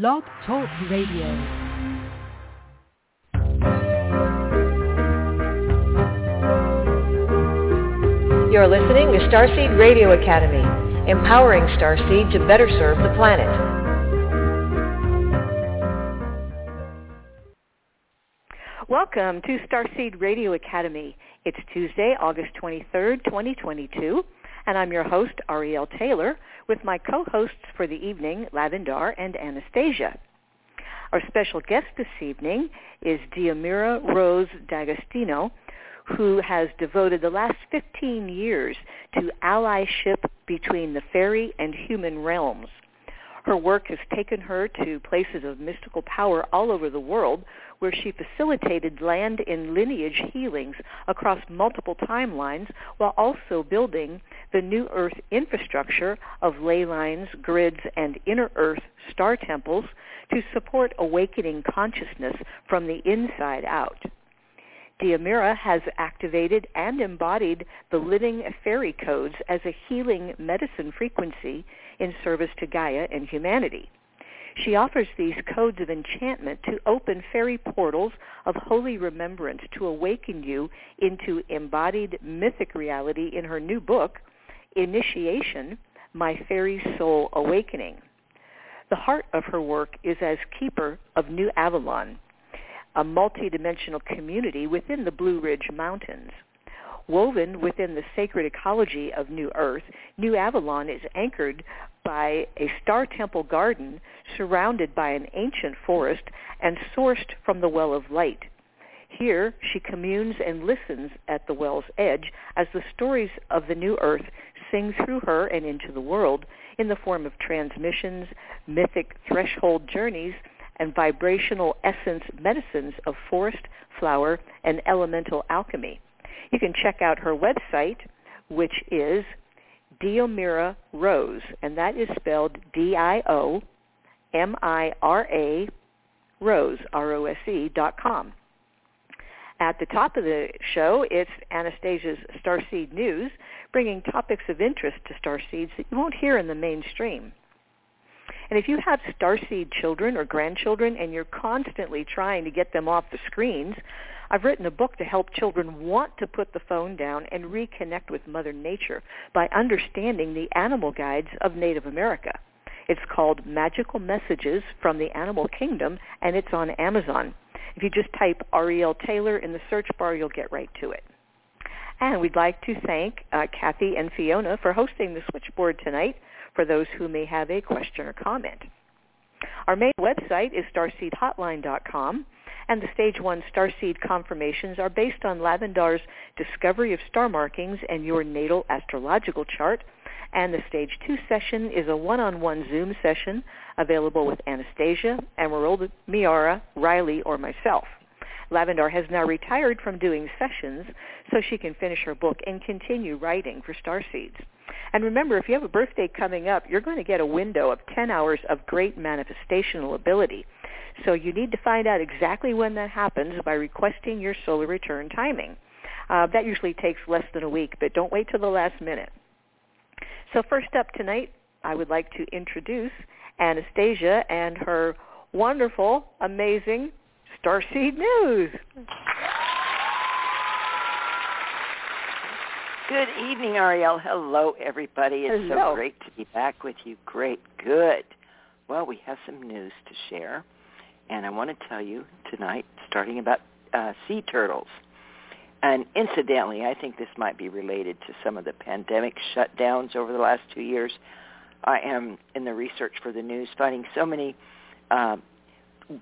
Blog Talk Radio. You're listening to Starseed Radio Academy, empowering Starseed to better serve the planet. Welcome to Starseed Radio Academy. It's Tuesday, August 23rd, 2022, and I'm your host, Ariel Taylor, with my co-hosts for the evening, Lavendar and Anastasia. Our special guest this evening is Diomira Rose D'Agostino, who has devoted the last 15 years to allyship between the fairy and human realms. Her work has taken her to places of mystical power all over the world where she facilitated land and lineage healings across multiple timelines while also building the New Earth infrastructure of ley lines, grids, and inner Earth star temples to support awakening consciousness from the inside out. Diomira has activated and embodied the living fairy codes as a healing medicine frequency in service to Gaia and humanity. She offers these codes of enchantment to open fairy portals of holy remembrance to awaken you into embodied mythic reality in her new book, Initiation, My Fairy Soul Awakening. The heart of her work is as keeper of New Avalon, a multidimensional community within the Blue Ridge Mountains. Woven within the sacred ecology of New Earth, New Avalon is anchored by a star temple garden surrounded by an ancient forest and sourced from the well of light. Here, she communes and listens at the well's edge as the stories of the new earth sing through her and into the world in the form of transmissions, mythic threshold journeys, and vibrational essence medicines of forest, flower, and elemental alchemy. You can check out her website, which is Diomira Rose, and that is spelled D-I-O-M-I-R-A Rose, R-O-S-E dot com. At the top of the show, it's Anastasia's Starseed News, bringing topics of interest to starseeds that you won't hear in the mainstream. And if you have starseed children or grandchildren and you're constantly trying to get them off the screens, I've written a book to help children want to put the phone down and reconnect with Mother Nature by understanding the animal guides of Native America. It's called Magical Messages from the Animal Kingdom, and it's on Amazon. If you just type Ariel Taylor in the search bar, you'll get right to it. And we'd like to thank uh, Kathy and Fiona for hosting the switchboard tonight for those who may have a question or comment. Our main website is starseedhotline.com, and the Stage 1 Starseed confirmations are based on Lavendar's discovery of star markings and your natal astrological chart. And the Stage 2 session is a one-on-one Zoom session available with Anastasia, Emerald, Miara, Riley, or myself. Lavendar has now retired from doing sessions so she can finish her book and continue writing for Starseeds. And remember, if you have a birthday coming up, you're going to get a window of 10 hours of great manifestational ability. So you need to find out exactly when that happens by requesting your solar return timing. Uh, that usually takes less than a week, but don't wait till the last minute. So first up tonight, I would like to introduce Anastasia and her wonderful, amazing Starseed News. Good evening, Ariel. Hello, everybody. It's Hello. so great to be back with you. Great. Good. Well, we have some news to share, and I want to tell you tonight, starting about uh, sea turtles. And incidentally, I think this might be related to some of the pandemic shutdowns over the last two years. I am in the research for the news finding so many uh,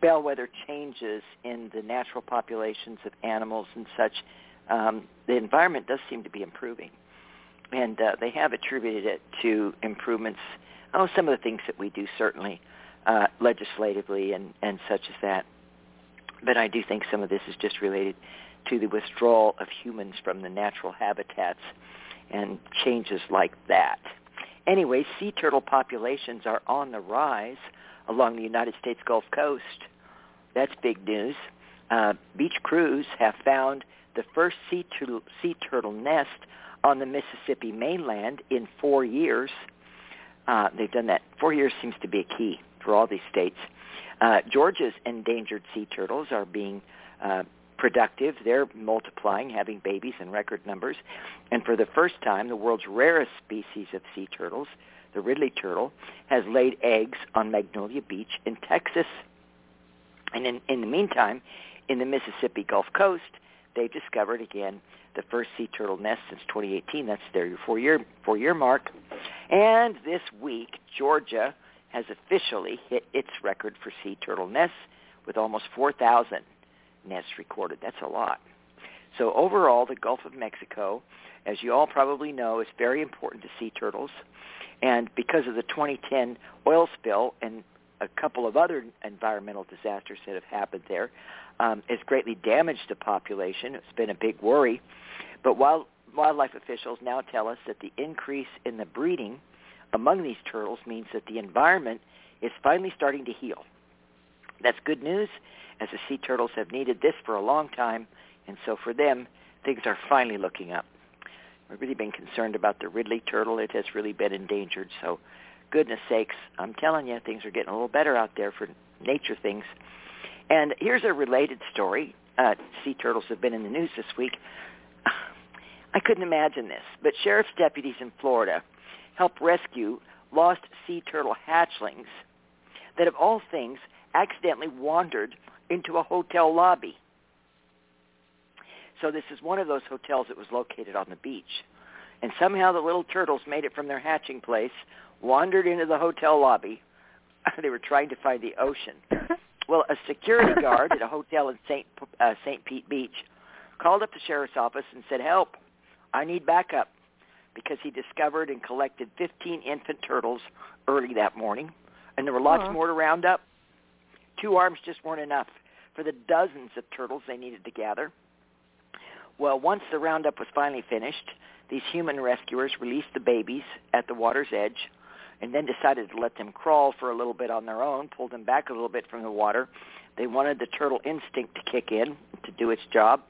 bellwether changes in the natural populations of animals and such. Um, the environment does seem to be improving, and uh, they have attributed it to improvements. Oh, some of the things that we do certainly uh, legislatively and, and such as that. But I do think some of this is just related to the withdrawal of humans from the natural habitats and changes like that. Anyway, sea turtle populations are on the rise along the United States Gulf Coast. That's big news. Uh, beach crews have found the first sea turtle, sea turtle nest on the Mississippi mainland in four years. Uh, they've done that. Four years seems to be a key for all these states. Uh, Georgia's endangered sea turtles are being uh, productive. They're multiplying, having babies in record numbers. And for the first time, the world's rarest species of sea turtles, the Ridley turtle, has laid eggs on Magnolia Beach in Texas. And in, in the meantime, in the Mississippi Gulf Coast, they've discovered again the first sea turtle nest since 2018. That's their four-year four-year mark. And this week, Georgia has officially hit its record for sea turtle nests with almost 4,000 nests recorded. That's a lot. So overall, the Gulf of Mexico, as you all probably know, is very important to sea turtles. And because of the 2010 oil spill and a couple of other environmental disasters that have happened there, um, it's greatly damaged the population. It's been a big worry. But while wildlife officials now tell us that the increase in the breeding among these turtles means that the environment is finally starting to heal. That's good news, as the sea turtles have needed this for a long time, and so for them, things are finally looking up. We've really been concerned about the Ridley turtle. It has really been endangered, so goodness sakes, I'm telling you, things are getting a little better out there for nature things. And here's a related story. Uh, sea turtles have been in the news this week. I couldn't imagine this, but sheriff's deputies in Florida helped rescue lost sea turtle hatchlings that, of all things, accidentally wandered into a hotel lobby. So this is one of those hotels that was located on the beach. And somehow the little turtles made it from their hatching place, wandered into the hotel lobby. they were trying to find the ocean. Well, a security guard at a hotel in St. Uh, St. Pete Beach called up the sheriff's office and said, help, I need backup because he discovered and collected 15 infant turtles early that morning, and there were lots Aww. more to round up. Two arms just weren't enough for the dozens of turtles they needed to gather. Well, once the roundup was finally finished, these human rescuers released the babies at the water's edge and then decided to let them crawl for a little bit on their own, pulled them back a little bit from the water. They wanted the turtle instinct to kick in to do its job.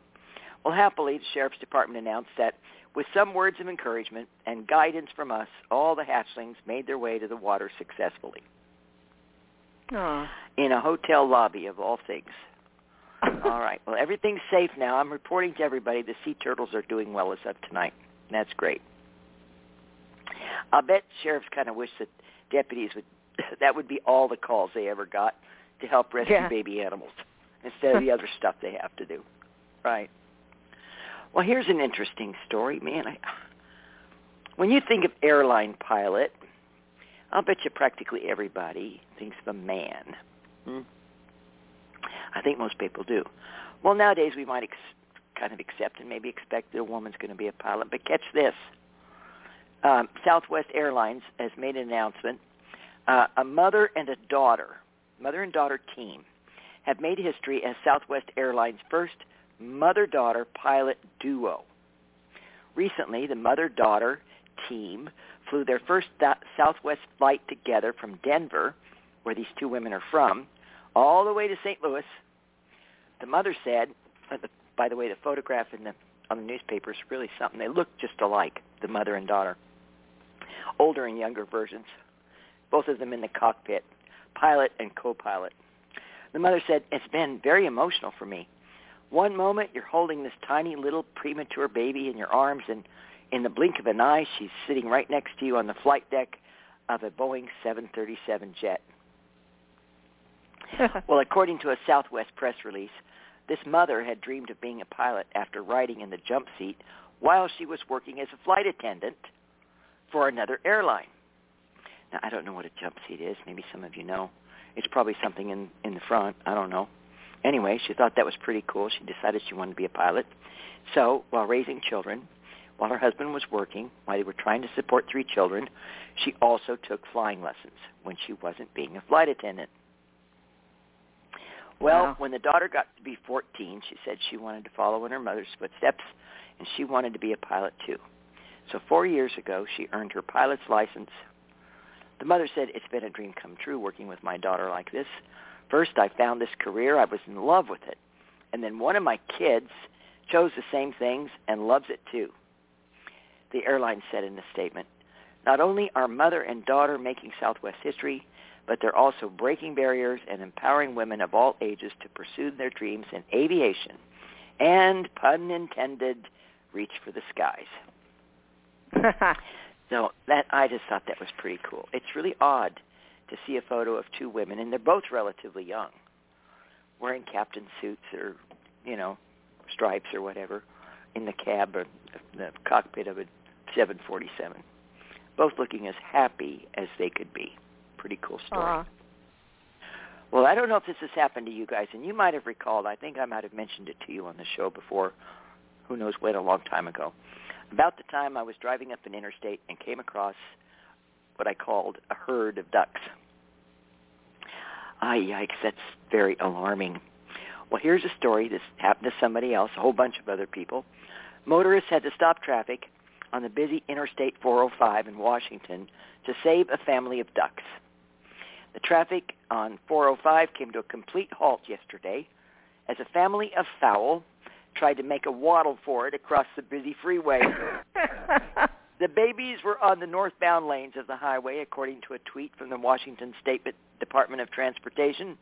Well, happily, the Sheriff's Department announced that with some words of encouragement and guidance from us, all the hatchlings made their way to the water successfully. Aww. In a hotel lobby, of all things. all right. Well, everything's safe now. I'm reporting to everybody the sea turtles are doing well as of tonight. That's great. I'll bet sheriffs kind of wish that deputies would, that would be all the calls they ever got to help rescue Yeah. baby animals instead of the other stuff they have to do. Right. Well, here's an interesting story, man. I, when you think of airline pilot, I'll bet you practically everybody thinks of a man. Hmm? I think most people do. Well, nowadays we might ex- kind of accept and maybe expect that a woman's going to be a pilot. But catch this. Um, Southwest Airlines has made an announcement. Uh, a mother and a daughter, mother and daughter team, have made history as Southwest Airlines' first mother-daughter pilot duo. Recently, the mother-daughter team flew their first Southwest flight together from Denver, where these two women are from, all the way to St. Louis. The mother said, uh, by the way, the photograph in the on the newspaper is really something. They look just alike, the mother and daughter, older and younger versions, both of them in the cockpit, pilot and co-pilot. The mother said, it's been very emotional for me. One moment you're holding this tiny little premature baby in your arms, and in the blink of an eye, she's sitting right next to you on the flight deck of a Boeing 737 jet. Well, according to a Southwest press release, this mother had dreamed of being a pilot after riding in the jump seat while she was working as a flight attendant for another airline. Now, I don't know what a jump seat is. Maybe some of you know. It's probably something in, in the front. I don't know. Anyway, she thought that was pretty cool. She decided she wanted to be a pilot. So while raising children, while her husband was working, while they were trying to support three children, she also took flying lessons when she wasn't being a flight attendant. Well, Wow. when the daughter got to be 14, she said she wanted to follow in her mother's footsteps, and she wanted to be a pilot too. So four years ago, she earned her pilot's license. The mother said, it's been a dream come true working with my daughter like this. First, I found this career. I was in love with it. And then one of my kids chose the same things and loves it too. The airline said in a statement, not only are mother and daughter making Southwest history, but they're also breaking barriers and empowering women of all ages to pursue their dreams in aviation and, pun intended, reach for the skies. so that I just thought that was pretty cool. It's really odd to see a photo of two women, and they're both relatively young, wearing captain suits or, you know, stripes or whatever, in the cab or the cockpit of a 747, both looking as happy as they could be. Pretty cool story. Aww. Well, I don't know if this has happened to you guys, and you might have recalled. I think I might have mentioned it to you on the show before. Who knows when? A long time ago. About the time I was driving up an interstate and came across what I called a herd of ducks. Ah, yikes! That's very alarming. Well, here's a story. This happened to somebody else, a whole bunch of other people. Motorists had to stop traffic on the busy Interstate 405 in Washington to save a family of ducks. The traffic on 405 came to a complete halt yesterday as a family of fowl tried to make a waddle for it across the busy freeway. the babies were on the northbound lanes of the highway, according to a tweet from the Washington State Department of Transportation.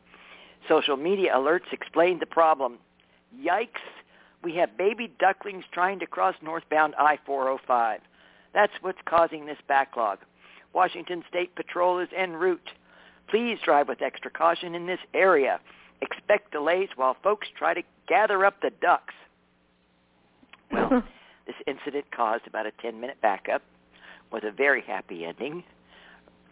Social media alerts explained the problem. Yikes, we have baby ducklings trying to cross northbound I-405. That's what's causing this backlog. Washington State Patrol is en route. Please drive with extra caution in this area. Expect delays while folks try to gather up the ducks. Well, this incident caused about a 10-minute backup with a very happy ending.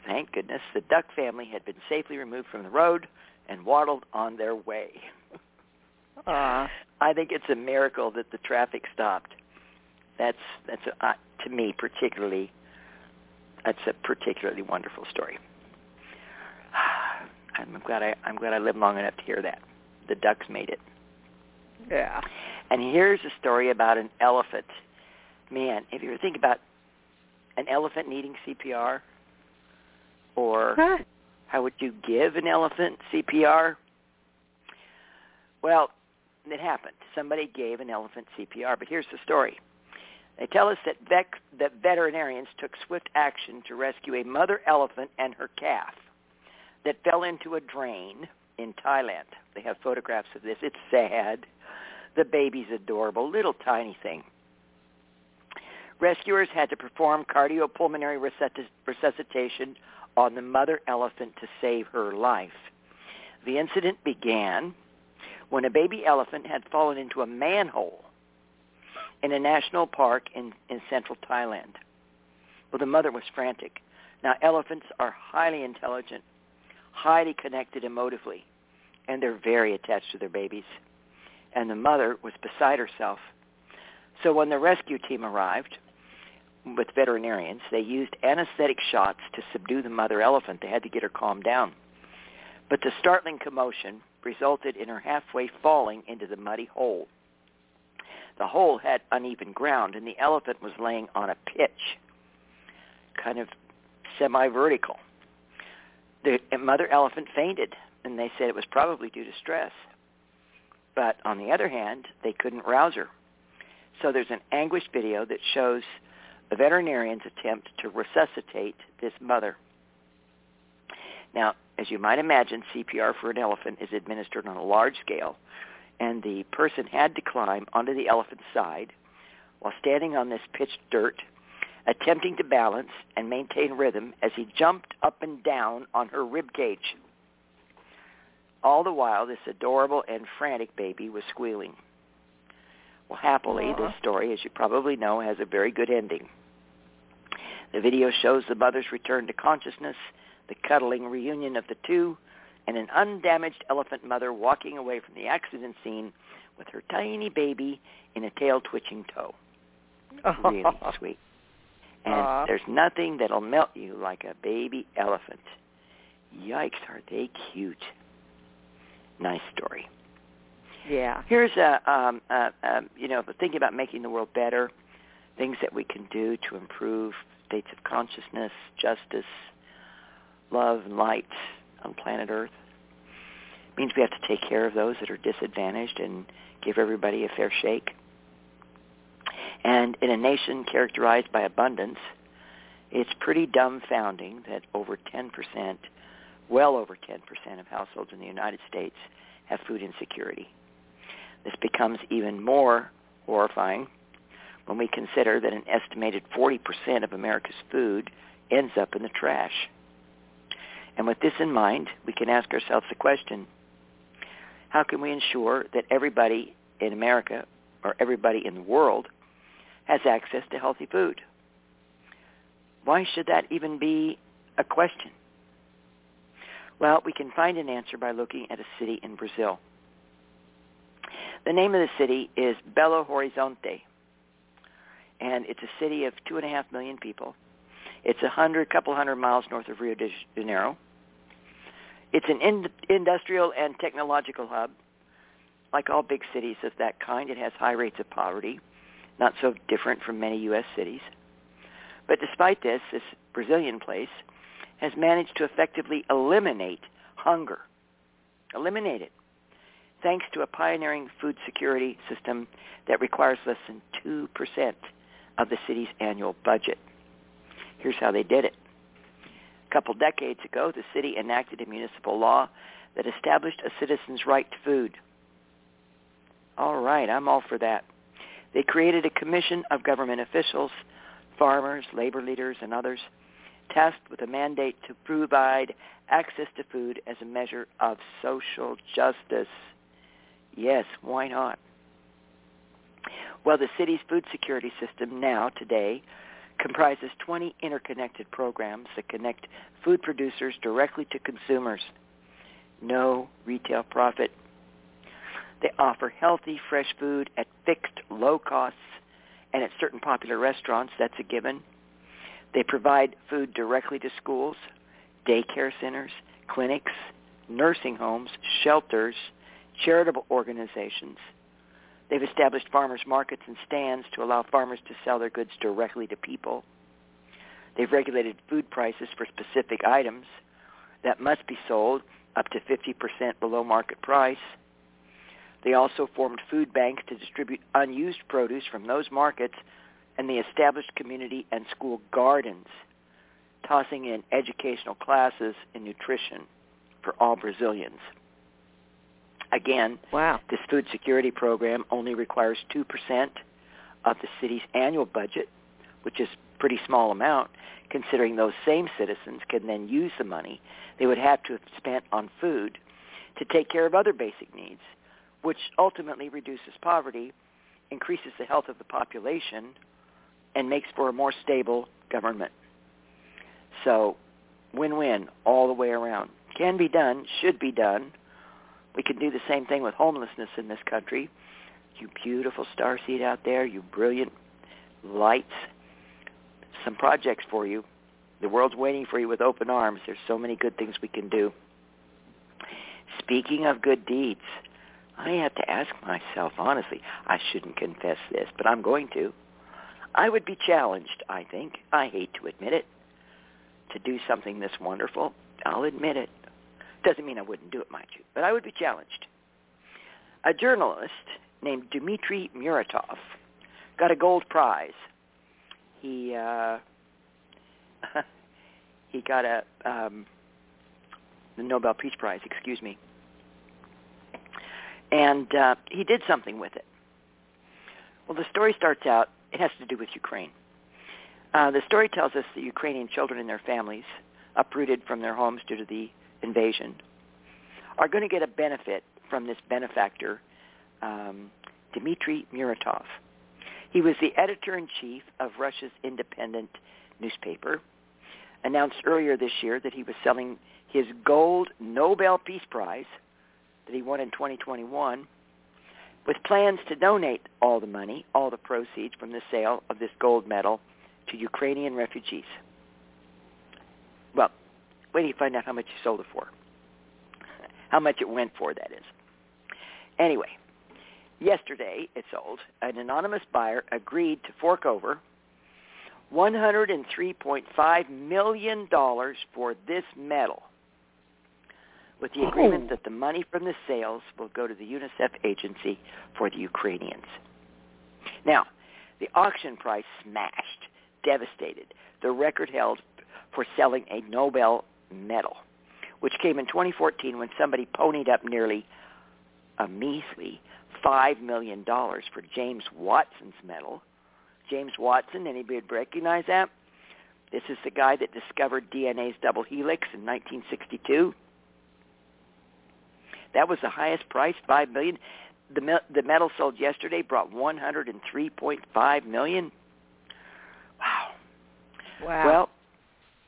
Thank goodness the duck family had been safely removed from the road and waddled on their way. Aww. I think it's a miracle that the traffic stopped. That's that's a, uh, to me particularly that's a particularly wonderful story. I'm glad I I'm glad I lived long enough to hear that. The ducks made it. Yeah. And here's a story about an elephant. Man, if you ever think about an elephant needing CPR, or Huh? how would you give an elephant CPR? Well, it happened. Somebody gave an elephant CPR, but here's the story. They tell us that, vet- that veterinarians took swift action to rescue a mother elephant and her calf that fell into a drain in Thailand. They have photographs of this. It's sad. The baby's adorable, little tiny thing. Rescuers had to perform cardiopulmonary resuscitation on the mother elephant to save her life. The incident began when a baby elephant had fallen into a manhole in a national park in, in central Thailand. Well, the mother was frantic. Now, elephants are highly intelligent, highly connected emotively, and they're very attached to their babies. And the mother was beside herself. So when the rescue team arrived with veterinarians, they used anesthetic shots to subdue the mother elephant. They had to get her calmed down. But the startling commotion resulted in her halfway falling into the muddy hole. The hole had uneven ground, and the elephant was laying on a pitch, kind of semi-vertical. The mother elephant fainted, and they said it was probably due to stress. But on the other hand, they couldn't rouse her. So there's an anguished video that shows the veterinarians attempt to resuscitate this mother. Now, as you might imagine, CPR for an elephant is administered on a large scale, and the person had to climb onto the elephant's side while standing on this pitched dirt, attempting to balance and maintain rhythm as he jumped up and down on her rib cage. All the while, this adorable and frantic baby was squealing. Well, happily, Aww. this story, as you probably know, has a very good ending. The video shows the mother's return to consciousness, the cuddling reunion of the two, and an undamaged elephant mother walking away from the accident scene with her tiny baby in a tail-twitching tow. Really sweet. And Aw. there's nothing that'll melt you like a baby elephant. Yikes, are they cute. Nice story. Yeah. Here's a, um, uh, um, you know, thinking about making the world better, things that we can do to improve states of consciousness, justice, love, and light on planet Earth. means we have to take care of those that are disadvantaged and give everybody a fair shake. And in a nation characterized by abundance, it's pretty dumbfounding that over 10% well over 10% of households in the United States have food insecurity. This becomes even more horrifying when we consider that an estimated 40% of America's food ends up in the trash. And with this in mind, we can ask ourselves the question, how can we ensure that everybody in America or everybody in the world has access to healthy food? Why should that even be a question? Well, we can find an answer by looking at a city in Brazil. The name of the city is Belo Horizonte, and it's a city of two and a half million people. It's a hundred, couple hundred miles north of Rio de Janeiro. It's an in- industrial and technological hub. Like all big cities of that kind, it has high rates of poverty, not so different from many U.S. cities. But despite this, this Brazilian place has managed to effectively eliminate hunger. Eliminate it. Thanks to a pioneering food security system that requires less than 2% of the city's annual budget. Here's how they did it. A couple decades ago, the city enacted a municipal law that established a citizen's right to food. All right, I'm all for that. They created a commission of government officials, farmers, labor leaders, and others tasked with a mandate to provide access to food as a measure of social justice. Yes, why not? Well, the city's food security system now, today, comprises 20 interconnected programs that connect food producers directly to consumers. No retail profit. They offer healthy, fresh food at fixed, low costs, and at certain popular restaurants, that's a given. They provide food directly to schools, daycare centers, clinics, nursing homes, shelters, charitable organizations. They've established farmers markets and stands to allow farmers to sell their goods directly to people. They've regulated food prices for specific items that must be sold up to 50% below market price. They also formed food banks to distribute unused produce from those markets and they established community and school gardens, tossing in educational classes in nutrition for all Brazilians. Again, wow. this food security program only requires 2% of the city's annual budget, which is a pretty small amount, considering those same citizens can then use the money they would have to have spent on food to take care of other basic needs, which ultimately reduces poverty, increases the health of the population, and makes for a more stable government. So win-win all the way around. Can be done, should be done. We can do the same thing with homelessness in this country. You beautiful starseed out there, you brilliant lights. Some projects for you. The world's waiting for you with open arms. There's so many good things we can do. Speaking of good deeds, I have to ask myself honestly, I shouldn't confess this, but I'm going to. I would be challenged, I think. I hate to admit it. To do something this wonderful, I'll admit it. Doesn't mean I wouldn't do it, mind you, but I would be challenged. A journalist named Dmitry Muratov got a gold prize. He uh, he got a um, the Nobel Peace Prize, excuse me, and uh, he did something with it. Well, the story starts out it has to do with Ukraine. Uh, the story tells us that Ukrainian children and their families, uprooted from their homes due to the invasion, are going to get a benefit from this benefactor, um, Dmitry Muratov. He was the editor-in-chief of Russia's independent newspaper, announced earlier this year that he was selling his gold Nobel Peace Prize that he won in 2021 with plans to donate all the money, all the proceeds from the sale of this gold medal to Ukrainian refugees. Wait till you find out how much you sold it for. How much it went for, that is. Anyway, yesterday it sold. An anonymous buyer agreed to fork over $103.5 million for this medal with the agreement oh. that the money from the sales will go to the UNICEF agency for the Ukrainians. Now, the auction price smashed, devastated, the record held for selling a Nobel medal, which came in 2014 when somebody ponied up nearly a measly $5 million for James Watson's medal. James Watson, anybody recognize that? This is the guy that discovered DNA's double helix in 1962. That was the highest price, five million. The the medal sold yesterday brought 103.5 million. Wow. Wow. Well,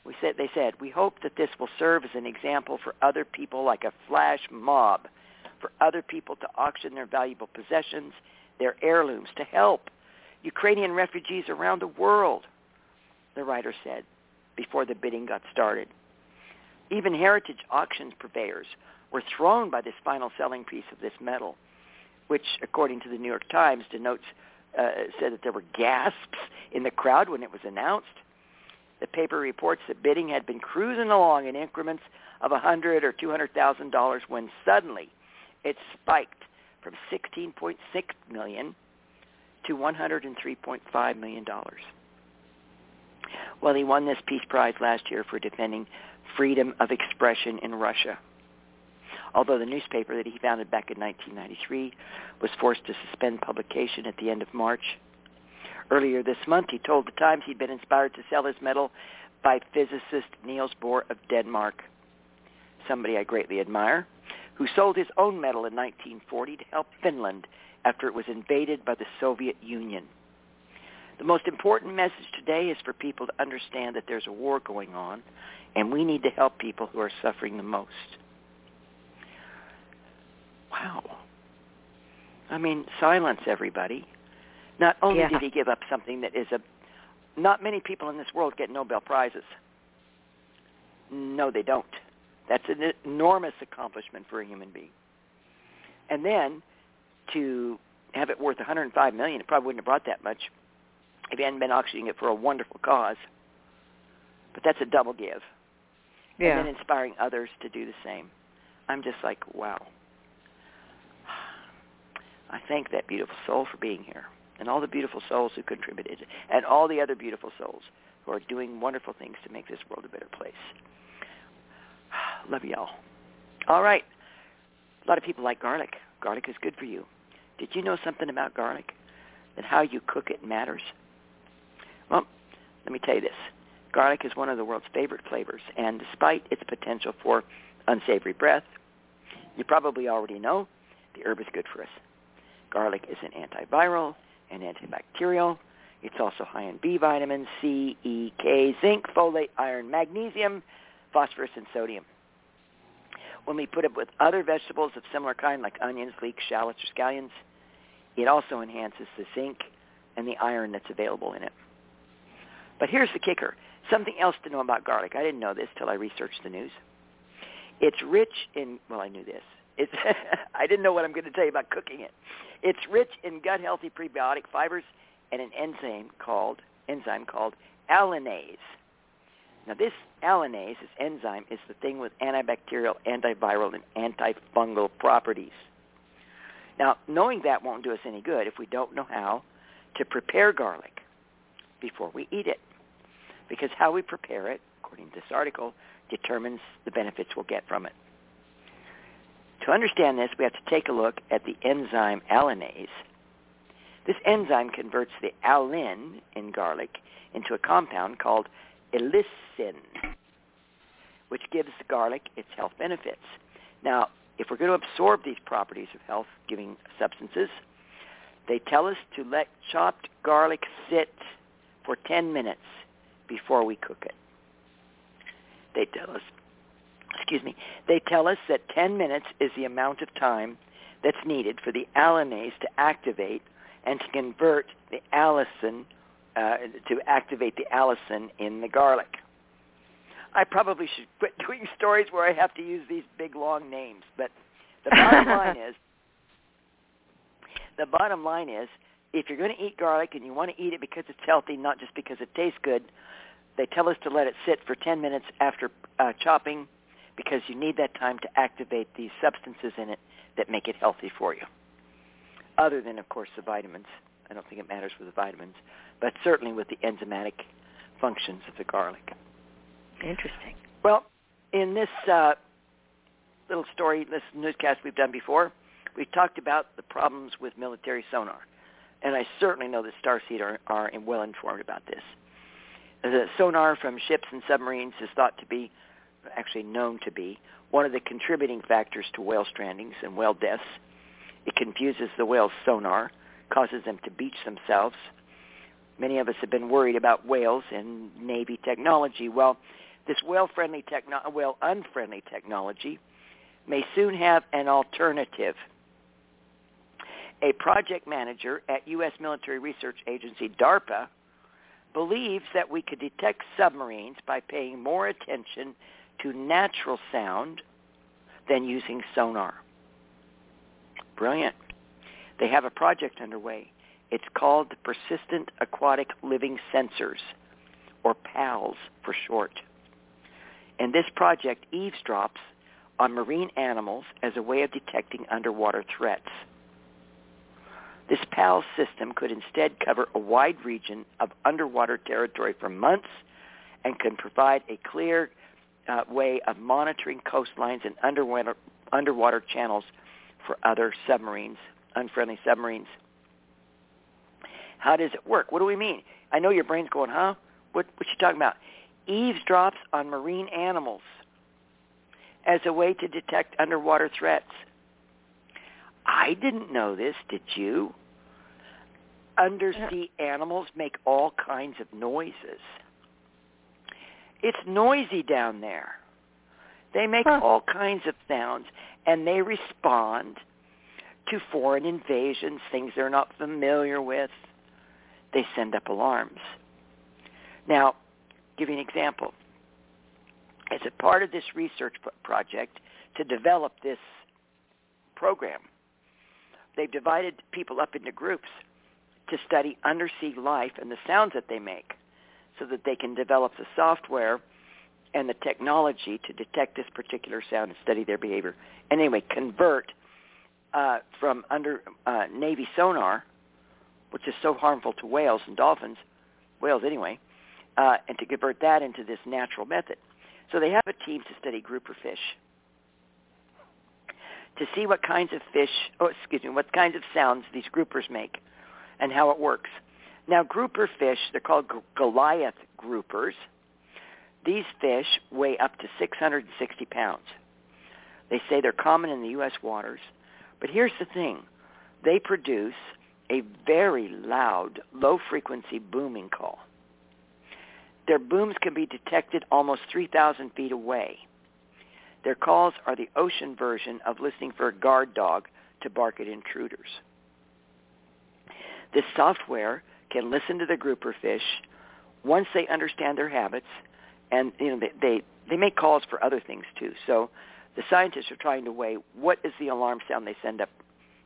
we said they said we hope that this will serve as an example for other people, like a flash mob, for other people to auction their valuable possessions, their heirlooms, to help Ukrainian refugees around the world the writer said before the bidding got started. Even heritage auctions purveyors were thrown by this final selling piece of this medal, which, according to the New York Times, denotes uh, said that there were gasps in the crowd when it was announced. The paper reports that bidding had been cruising along in increments of a hundred or two hundred thousand dollars when suddenly it spiked from sixteen point six million to one hundred and three point five million dollars. Well, he won this Peace Prize last year for defending freedom of expression in Russia. Although the newspaper that he founded back in 1993 was forced to suspend publication at the end of March. Earlier this month, he told the Times he'd been inspired to sell his medal by physicist Niels Bohr of Denmark, somebody I greatly admire, who sold his own medal in 1940 to help Finland after it was invaded by the Soviet Union. The most important message today is for people to understand that there's a war going on, and we need to help people who are suffering the most. Wow. I mean, silence everybody. Not only Yeah. did he give up something that is a not many people in this world get Nobel prizes. No, they don't. That's an enormous accomplishment for a human being. And then to have it worth 105 million, it probably wouldn't have brought that much if he hadn't been auctioning it for a wonderful cause. But that's a double give. yeah. And then inspiring others to do the same. I'm just like, wow. I thank that beautiful soul for being here and all the beautiful souls who contributed and all the other beautiful souls who are doing wonderful things to make this world a better place. Love y'all. All right. A lot of people like garlic. Garlic is good for you. Did you know something about garlic? That how you cook it matters? Well, let me tell you this. Garlic is one of the world's favorite flavors, and despite its potential for unsavory breath, you probably already know the herb is good for us. Garlic is an antiviral and antibacterial. It's also high in B vitamins, C, E, K, zinc, folate, iron, magnesium, phosphorus, and sodium. When we put it with other vegetables of similar kind like onions, leeks, shallots, or scallions, it also enhances the zinc and the iron that's available in it. But here's the kicker. Something else to know about garlic. I didn't know this till I researched the news. It's rich in, well, I knew this. It's, I didn't know what I'm going to tell you about cooking it. It's rich in gut-healthy prebiotic fibers and an enzyme called, enzyme called alliinase. Now this alliinase, this enzyme, is the thing with antibacterial, antiviral, and antifungal properties. Now, knowing that won't do us any good if we don't know how to prepare garlic before we eat it. Because how we prepare it, according to this article, determines the benefits we'll get from it. To understand this, we have to take a look at the enzyme alliinase. This enzyme converts the alliin in garlic into a compound called allicin, which gives garlic its health benefits. Now, if we're going to absorb these properties of health-giving substances, they tell us to let chopped garlic sit for 10 minutes before we cook it. They tell us, excuse me, they tell us that 10 minutes is the amount of time that's needed for the alliinase to activate and to convert the allicin, uh, to activate the allicin in the garlic. I probably should quit doing stories where I have to use these big long names, but the bottom line is, the bottom line is, if you're going to eat garlic and you want to eat it because it's healthy, not just because it tastes good, they tell us to let it sit for 10 minutes after uh, chopping because you need that time to activate these substances in it that make it healthy for you. Other than, of course, the vitamins. I don't think it matters with the vitamins, but certainly with the enzymatic functions of the garlic. Interesting. Well, in this uh, little story, this newscast we've done before, we've talked about the problems with military sonar. And I certainly know that Starseed are, are well informed about this. The sonar from ships and submarines is thought to be, actually known to be, one of the contributing factors to whale strandings and whale deaths. It confuses the whale's sonar, causes them to beach themselves. Many of us have been worried about whales and Navy technology. Well, this whale-friendly techno- whale-unfriendly technology may soon have an alternative. A project manager at U.S. military research agency DARPA believes that we could detect submarines by paying more attention to natural sound than using sonar. Brilliant. They have a project underway. It's called Persistent Aquatic Living Sensors, or PALS for short. And this project eavesdrops on marine animals as a way of detecting underwater threats. This PALS system could instead cover a wide region of underwater territory for months and can provide a clear uh, way of monitoring coastlines and underwater, underwater channels for other submarines, unfriendly submarines. How does it work? What do we mean? I know your brain's going, huh? What, what you talking about? Eavesdrops on marine animals as a way to detect underwater threats. I didn't know this, did you? Undersea animals make all kinds of noises. It's noisy down there. They make huh. all kinds of sounds, and they respond to foreign invasions, things they're not familiar with. They send up alarms. Now, give you an example. As a part of this research project to develop this program, they've divided people up into groups to study undersea life and the sounds that they make so that they can develop the software and the technology to detect this particular sound and study their behavior. And anyway, convert uh, from under uh, Navy sonar, which is so harmful to whales and dolphins, whales anyway, uh, and to convert that into this natural method. So they have a team to study grouper fish to see what kinds of fish, oh, excuse me, what kinds of sounds these groupers make and how it works. Now, grouper fish, they're called Goliath groupers. These fish weigh up to 660 pounds. They say they're common in the U.S. waters. But here's the thing. They produce a very loud, low-frequency booming call. Their booms can be detected almost 3,000 feet away. Their calls are the ocean version of listening for a guard dog to bark at intruders. This software can listen to the grouper fish once they understand their habits, and you know they, they they make calls for other things too. So the scientists are trying to weigh what is the alarm sound they send up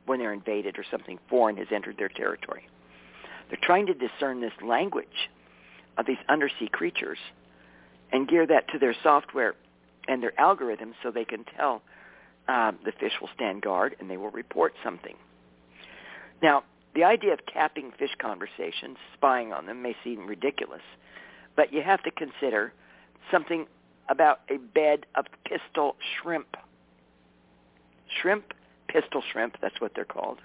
when they're invaded or something foreign has entered their territory. They're trying to discern this language of these undersea creatures and gear that to their software and their algorithms so they can tell um, the fish will stand guard and they will report something. Now, the idea of capping fish conversations, spying on them, may seem ridiculous, but you have to consider something about a bed of pistol shrimp. Shrimp, pistol shrimp, that's what they're called.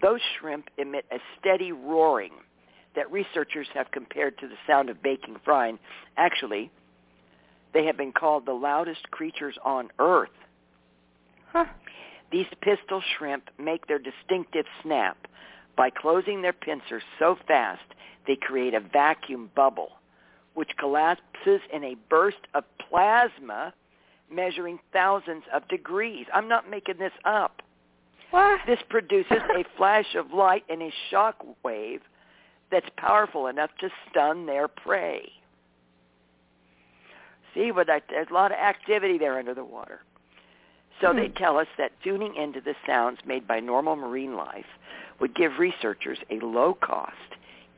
Those shrimp emit a steady roaring that researchers have compared to the sound of baking frying. Actually, they have been called the loudest creatures on Earth. Huh. These pistol shrimp make their distinctive snap by closing their pincers so fast they create a vacuum bubble, which collapses in a burst of plasma measuring thousands of degrees. I'm not making this up. What? This produces a flash of light and a shock wave that's powerful enough to stun their prey. See, but there's a lot of activity there under the water. So they hmm. tell us that tuning into the sounds made by normal marine life would give researchers a low-cost,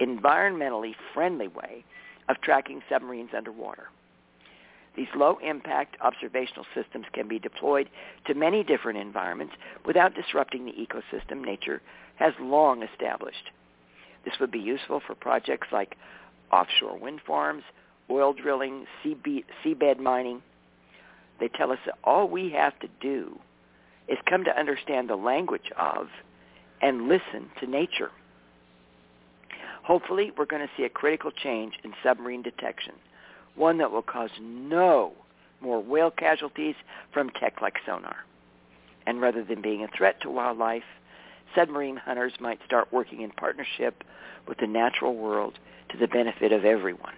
environmentally friendly way of tracking submarines underwater. These low-impact observational systems can be deployed to many different environments without disrupting the ecosystem nature has long established. This would be useful for projects like offshore wind farms, oil drilling, seabed mining, they tell us that all we have to do is come to understand the language of and listen to nature. Hopefully, we're going to see a critical change in submarine detection, one that will cause no more whale casualties from tech like sonar. And rather than being a threat to wildlife, submarine hunters might start working in partnership with the natural world to the benefit of everyone.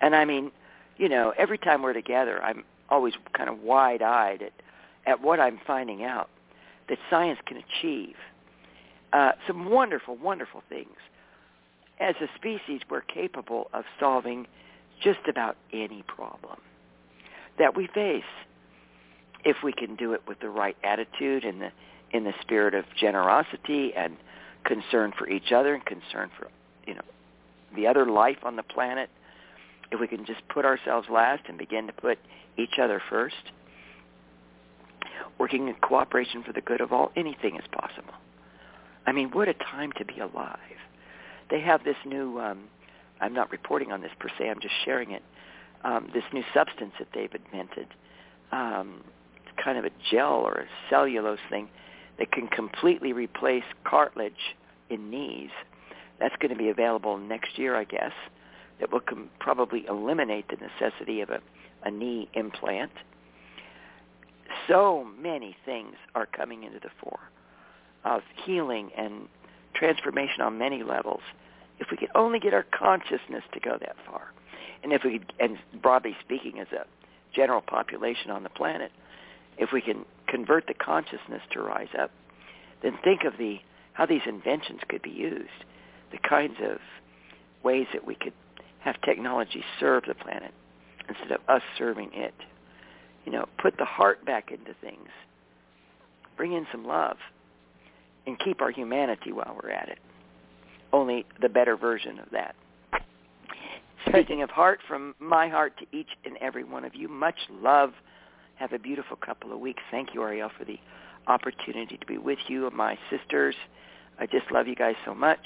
And I mean, you know, every time we're together, I'm always kind of wide-eyed at, at what I'm finding out that science can achieve. Uh, some wonderful, wonderful things. As a species, we're capable of solving just about any problem that we face if we can do it with the right attitude and the in the spirit of generosity and concern for each other and concern for you know the other life on the planet if we can just put ourselves last and begin to put each other first working in cooperation for the good of all anything is possible i mean what a time to be alive they have this new um i'm not reporting on this per se i'm just sharing it um, this new substance that they've invented. Um, it's kind of a gel or a cellulose thing that can completely replace cartilage in knees. That's going to be available next year, I guess. That will com- probably eliminate the necessity of a, a knee implant. So many things are coming into the fore of healing and transformation on many levels. If we could only get our consciousness to go that far. And if we, and broadly speaking, as a general population on the planet, if we can convert the consciousness to rise up, then think of the how these inventions could be used, the kinds of ways that we could have technology serve the planet instead of us serving it. You know, put the heart back into things. Bring in some love and keep our humanity while we're at it. Only the better version of that. Speaking of heart, from my heart to each and every one of you, much love. Have a beautiful couple of weeks. Thank you, Ariel, for the opportunity to be with you, and my sisters. I just love you guys so much.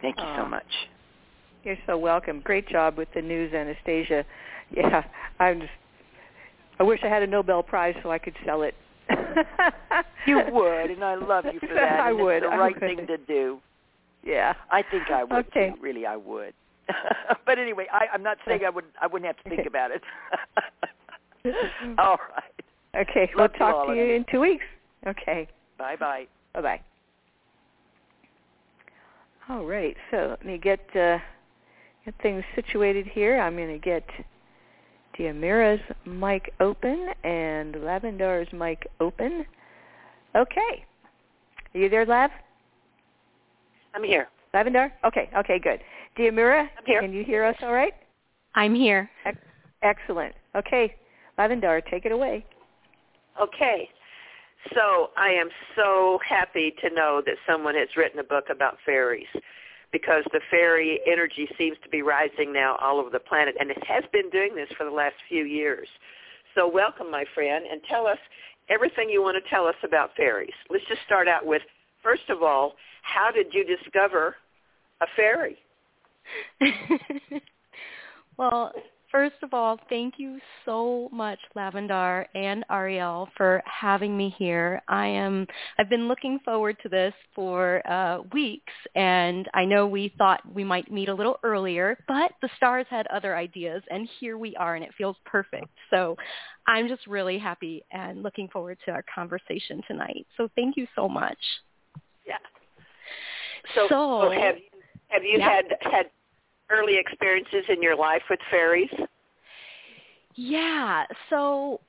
Thank you so much. You're so welcome. Great job with the news, Anastasia. Yeah, I'm just. I wish I had a Nobel Prize so I could sell it. you would, and I love you for that. I and would. It's the I right thing to do. Yeah. I think I would Okay. too. Really, I would. but anyway, I, I'm not saying I would. I wouldn't have to think Okay. about it. All right. Okay. Love we'll talk to you in two weeks. Okay. Bye bye. Bye bye. All right. So let me get uh, get things situated here. I'm going to get Diomira's mic open and Lavendar's mic open. Okay. Are you there, Lav? I'm here. Lavendar? Okay. Okay. Good. Diomira, I'm here. can you hear us all right? I'm here. Excellent. Okay. Lavendar, take it away. Okay. So I am so happy to know that someone has written a book about fairies because the fairy energy seems to be rising now all over the planet and it has been doing this for the last few years. So welcome, my friend, and tell us everything you want to tell us about fairies. Let's just start out with, first of all, how did you discover a fairy? well, first of all, thank you so much, Lavendar and Ariel, for having me here. I am. I've been looking forward to this for uh, weeks, and I know we thought we might meet a little earlier, but the stars had other ideas, and here we are, and it feels perfect. So, I'm just really happy and looking forward to our conversation tonight. So, thank you so much. Yeah. So, So- have you have you Yeah. had had early experiences in your life with fairies? Yeah. So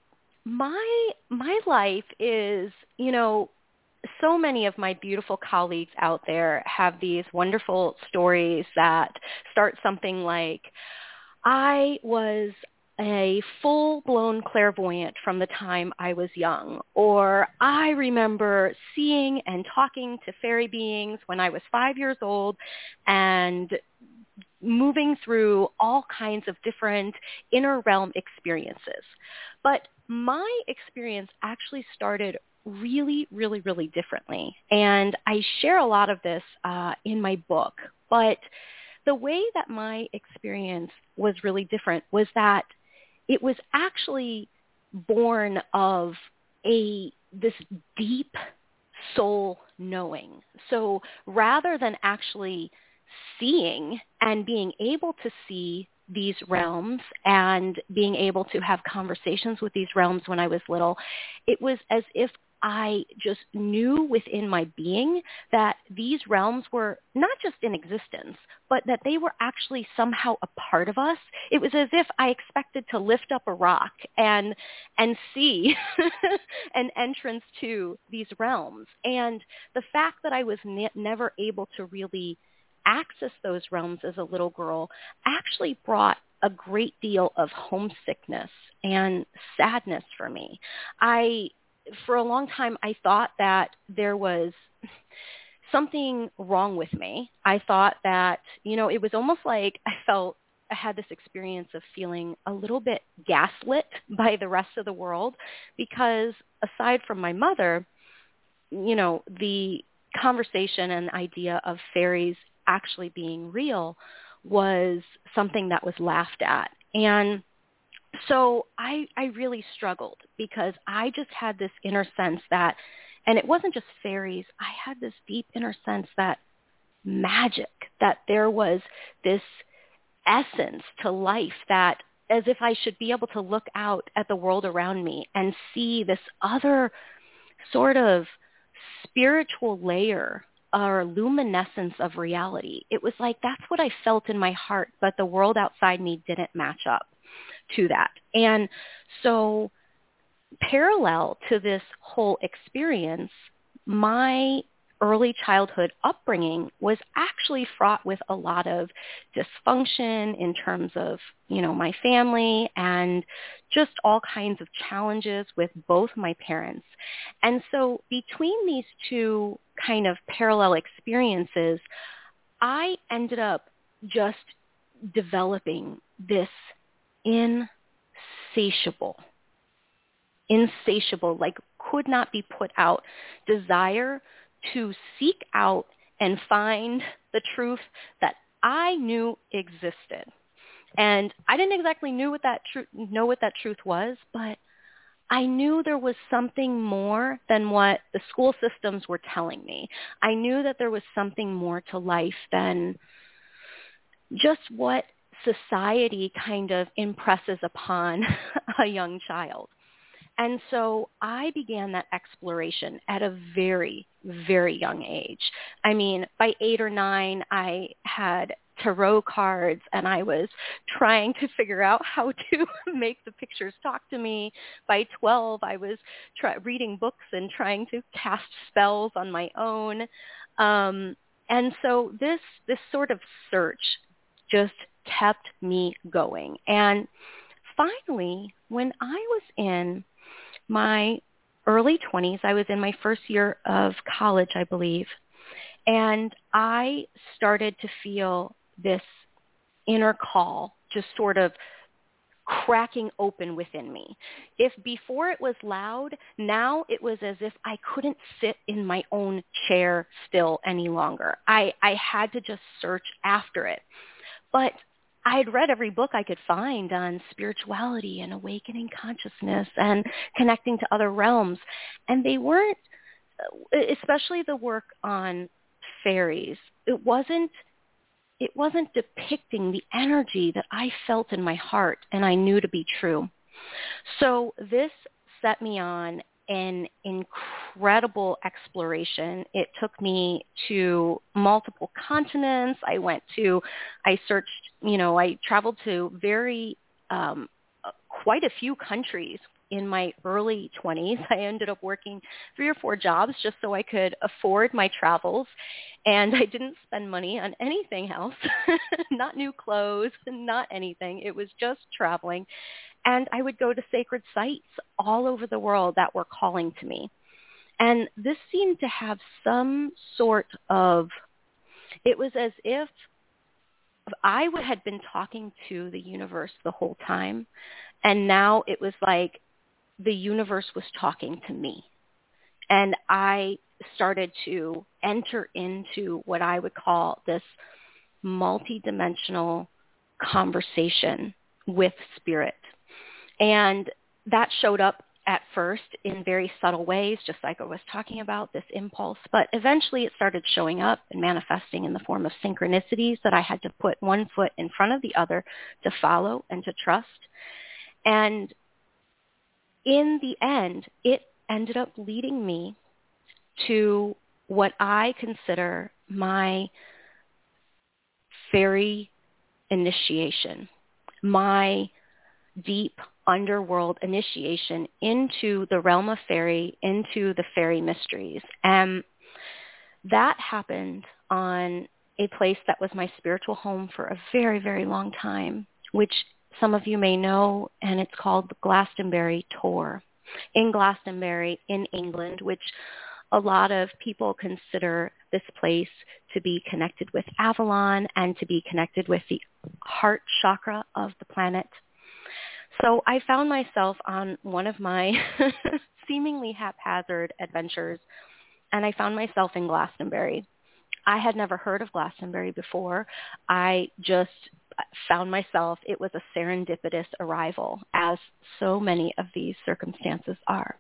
my my life is, you know, so many of my beautiful colleagues out there have these wonderful stories that start something like I was a full-blown clairvoyant from the time I was young, or I remember seeing and talking to fairy beings when I was five years old and moving through all kinds of different inner realm experiences. But my experience actually started really, really, really differently. And I share a lot of this uh, in my book. But the way that my experience was really different was that it was actually born of a this deep soul knowing. So rather than actually seeing and being able to see these realms and being able to have conversations with these realms when I was little, it was as if I just knew within my being that these realms were not just in existence, but that they were actually somehow a part of us. It was as if I expected to lift up a rock and and see an entrance to these realms. And the fact that I was ne- never able to really access those realms as a little girl actually brought a great deal of homesickness and sadness for me. I for a long time I thought that there was something wrong with me. I thought that, you know, it was almost like I felt I had this experience of feeling a little bit gaslit by the rest of the world because aside from my mother, you know, the conversation and idea of fairies actually being real was something that was laughed at. And so I, I really struggled because I just had this inner sense that, and it wasn't just fairies, I had this deep inner sense that magic, that there was this essence to life that as if I should be able to look out at the world around me and see this other sort of spiritual layer or luminescence of reality. It was like that's what I felt in my heart, but the world outside me didn't match up to that. And so parallel to this whole experience, my early childhood upbringing was actually fraught with a lot of dysfunction in terms of, you know, my family and just all kinds of challenges with both my parents. And so between these two kind of parallel experiences, I ended up just developing this insatiable, insatiable, like could not be put out desire to seek out and find the truth that I knew existed. And I didn't exactly knew what that tr- know what that truth was, but I knew there was something more than what the school systems were telling me. I knew that there was something more to life than just what society kind of impresses upon a young child. And so I began that exploration at a very, very young age. I mean, by eight or nine, I had tarot cards and I was trying to figure out how to make the pictures talk to me. By 12, I was try- reading books and trying to cast spells on my own. Um, and so this, this sort of search just kept me going. And finally, when I was in my early 20s, I was in my first year of college, I believe, and I started to feel this inner call just sort of cracking open within me. If before it was loud, now it was as if I couldn't sit in my own chair still any longer. I, I had to just search after it. But I had read every book I could find on spirituality and awakening consciousness and connecting to other realms. And they weren't, especially the work on fairies, it wasn't, it wasn't depicting the energy that I felt in my heart and I knew to be true. So this set me on an incredible exploration. It took me to multiple continents. I went to, I searched, you know, I traveled to very, um, quite a few countries in my early 20s. I ended up working three or four jobs just so I could afford my travels. And I didn't spend money on anything else, not new clothes, not anything. It was just traveling. And I would go to sacred sites all over the world that were calling to me. And this seemed to have some sort of, it was as if I had been talking to the universe the whole time. And now it was like the universe was talking to me. And I started to enter into what I would call this multidimensional conversation with spirit. And that showed up at first in very subtle ways, just like I was talking about, this impulse. But eventually it started showing up and manifesting in the form of synchronicities that I had to put one foot in front of the other to follow and to trust. And in the end, it ended up leading me to what I consider my fairy initiation, my deep underworld initiation into the realm of fairy, into the fairy mysteries. And that happened on a place that was my spiritual home for a very, very long time, which some of you may know, and it's called the Glastonbury Tor in Glastonbury in England, which a lot of people consider this place to be connected with Avalon and to be connected with the heart chakra of the planet. So I found myself on one of my seemingly haphazard adventures, and I found myself in Glastonbury. I had never heard of Glastonbury before. I just found myself, it was a serendipitous arrival, as so many of these circumstances are.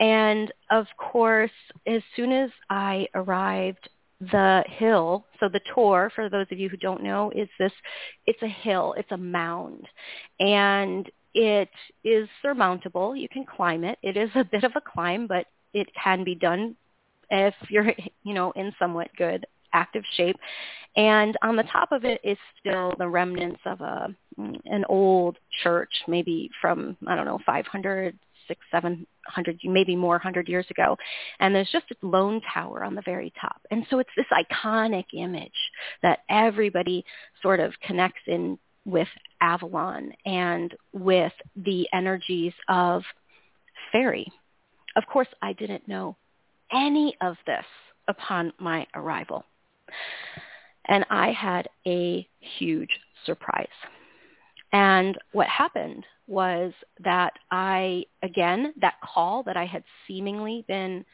And of course, as soon as I arrived, the hill, so the Tor, for those of you who don't know, is this, it's a hill, it's a mound. And it is surmountable. You can climb it. It is a bit of a climb, but it can be done if you're, you know, in somewhat good active shape. And on the top of it is still the remnants of a mm, an old church, maybe from I don't know 500, six, seven hundred, maybe more hundred years ago. And there's just a lone tower on the very top. And so it's this iconic image that everybody sort of connects in with Avalon and with the energies of fairy. Of course, I didn't know any of this upon my arrival. And I had a huge surprise. And what happened was that I, again, that call that I had seemingly been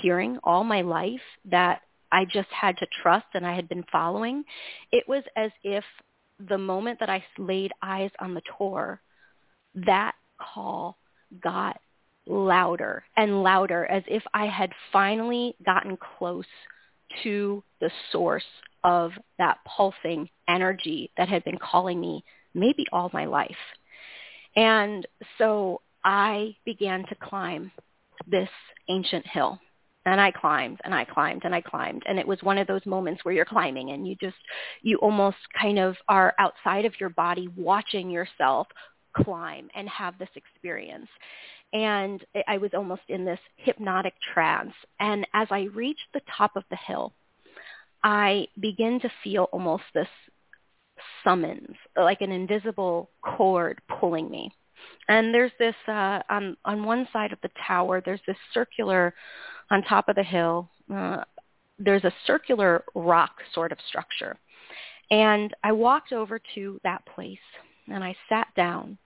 hearing all my life that I just had to trust and I had been following, it was as if the moment that I laid eyes on the Tor, that call got louder and louder as if I had finally gotten close to the source of that pulsing energy that had been calling me maybe all my life. And so I began to climb this ancient hill. And I climbed and I climbed and I climbed. And it was one of those moments where you're climbing and you just, you almost kind of are outside of your body watching yourself climb and have this experience and I was almost in this hypnotic trance. And as I reached the top of the hill, I begin to feel almost this summons, like an invisible cord pulling me. And there's this uh, on on one side of the tower. There's this circular on top of the hill. Uh, there's a circular rock sort of structure, and I walked over to that place and I sat down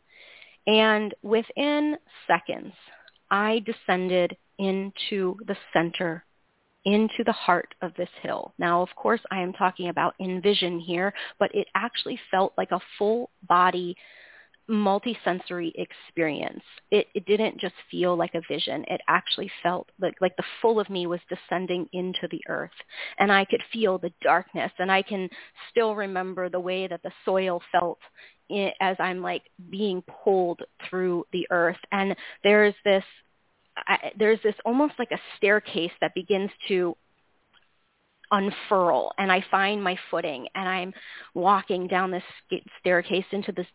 and within seconds, I descended into the center, into the heart of this hill. Now, of course, I am talking about in vision here, but it actually felt like a full body multisensory experience. It, it didn't just feel like a vision. It actually felt like, like the full of me was descending into the earth. And I could feel the darkness. And I can still remember the way that the soil felt as I'm like being pulled through the earth. And there's this, I, there's this almost like a staircase that begins to unfurl and I find my footing and I'm walking down this staircase into this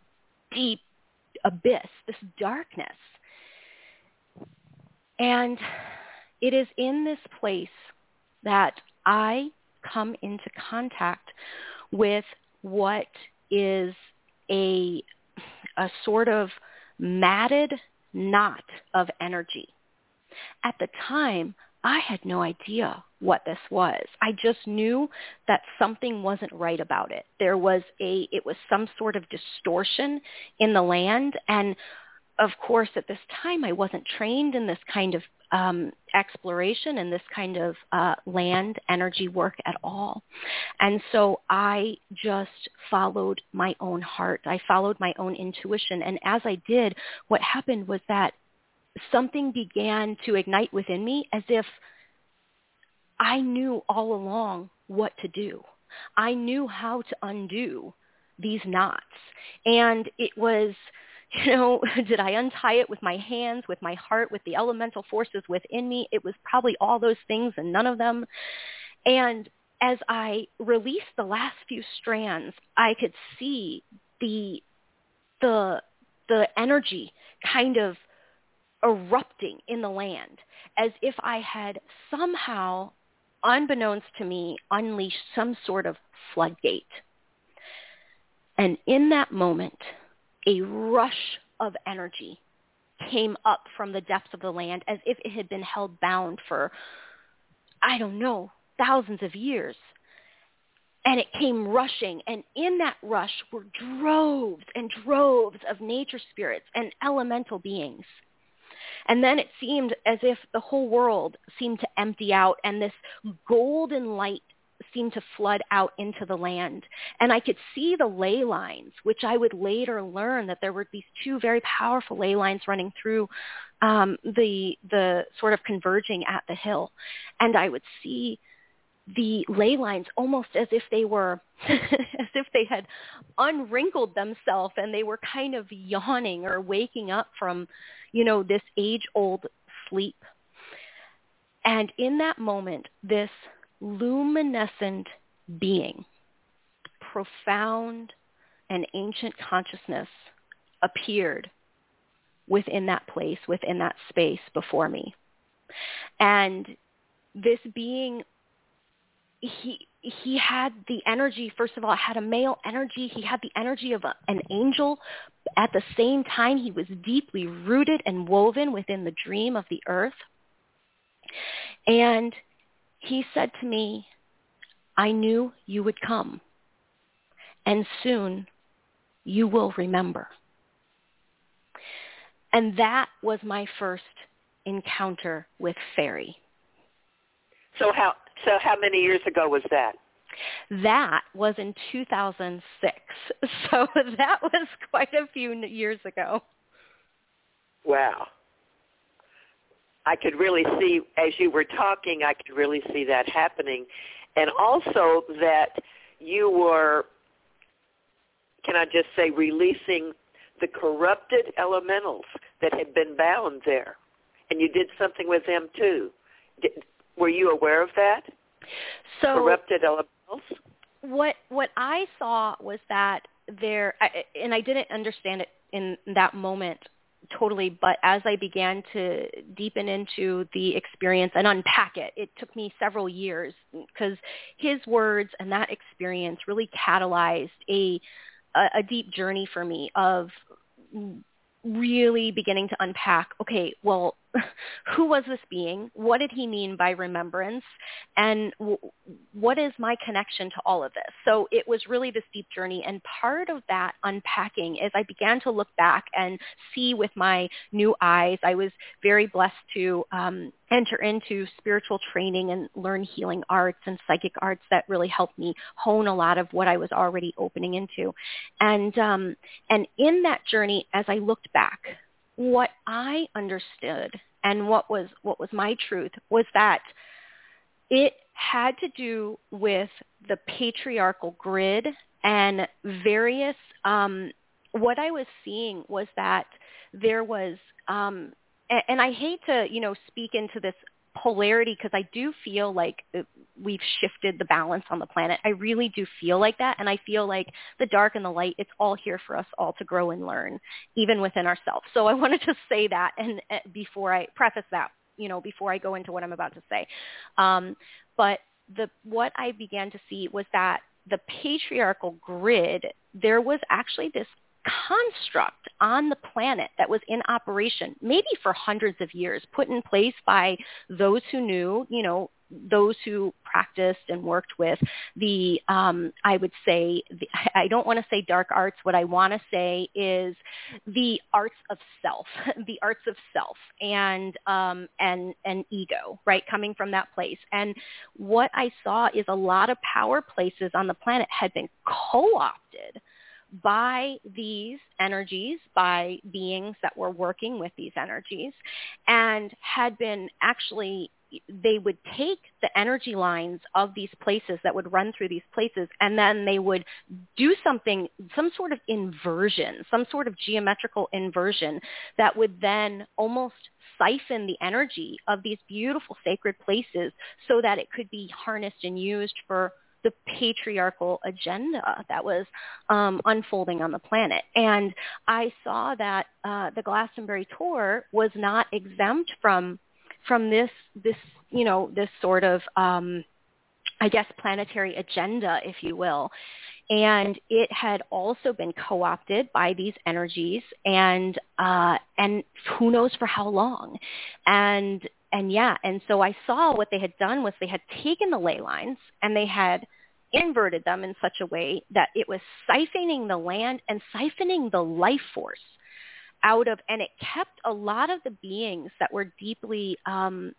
deep abyss, this darkness. And it is in this place that I come into contact with what is a, a sort of matted knot of energy. At the time, I had no idea what this was. I just knew that something wasn't right about it. There was a, it was some sort of distortion in the land. And of course, at this time, I wasn't trained in this kind of um, exploration and this kind of uh, land energy work at all. And so I just followed my own heart. I followed my own intuition. And as I did, what happened was that something began to ignite within me as if I knew all along what to do. I knew how to undo these knots. And it was, you know, did I untie it with my hands, with my heart, with the elemental forces within me? It was probably all those things and none of them. And as I released the last few strands, I could see the the the energy kind of erupting in the land as if I had somehow, unbeknownst to me, unleashed some sort of floodgate. And in that moment, a rush of energy came up from the depths of the land as if it had been held bound for, I don't know, thousands of years. And it came rushing, and in that rush were droves and droves of nature spirits and elemental beings. And then it seemed as if the whole world seemed to empty out and this golden light seemed to flood out into the land. And I could see the ley lines, which I would later learn that there were these two very powerful ley lines running through um, the the sort of converging at the hill. And I would see the ley lines almost as if they were as if they had unwrinkled themselves and they were kind of yawning or waking up from you know this age old sleep. And in that moment this luminescent being profound and ancient consciousness appeared within that place within that space before me. And this being he he had the energy first of all had a male energy. He had the energy of a, an angel. At the same time he was deeply rooted and woven within the dream of the earth. And he said to me i knew you would come and soon you will remember. And that was my first encounter with fairy. So how so how many years ago was that? That was in 2006. So that was quite a few years ago. Wow. I could really see, as you were talking, I could really see that happening. And also that you were, can I just say, releasing the corrupted elementals that had been bound there. And you did something with them too. Did, were you aware of that? So corrupted elementals. What what I saw was that there, and I didn't understand it in that moment totally, but as I began to deepen into the experience and unpack it, it took me several years because his words and that experience really catalyzed a a, a deep journey for me of really beginning to unpack, okay, well, who was this being? What did he mean by remembrance? And w- what is my connection to all of this? So it was really this deep journey. And part of that unpacking is I began to look back and see with my new eyes. I was very blessed to um, enter into spiritual training and learn healing arts and psychic arts that really helped me hone a lot of what I was already opening into. And um, and in that journey, as I looked back, what I understood and what was what was my truth was that it had to do with the patriarchal grid and various um, what I was seeing was that there was um, and, I hate to you know speak into this polarity because I do feel like uh, we've shifted the balance on the planet. I really do feel like that. And I feel like the dark and the light, it's all here for us all to grow and learn, even within ourselves. So I wanted to say that and uh, before I preface that, you know, before I go into what I'm about to say. Um, but the, what I began to see was that the patriarchal grid, there was actually this construct on the planet that was in operation maybe for hundreds of years put in place by those who knew you know those who practiced and worked with the, um, I would say, the, I don't want to say dark arts. What I want to say is the arts of self, the arts of self and, um, and, and ego, right? Coming from that place. And what I saw is a lot of power places on the planet had been co-opted by these energies, by beings that were working with these energies, and had been actually they would take the energy lines of these places that would run through these places and then they would do something, some sort of inversion, some sort of geometrical inversion that would then almost siphon the energy of these beautiful sacred places so that it could be harnessed and used for the patriarchal agenda that was um, unfolding on the planet. And I saw that uh, the Glastonbury Tor was not exempt from from this this you know this sort of um, I guess planetary agenda, if you will. And it had also been co-opted by these energies, and uh, and who knows for how long. And and yeah, and so I saw what they had done was they had taken the ley lines and they had inverted them in such a way that it was siphoning the land and siphoning the life force out of, and it kept a lot of the beings that were deeply, um,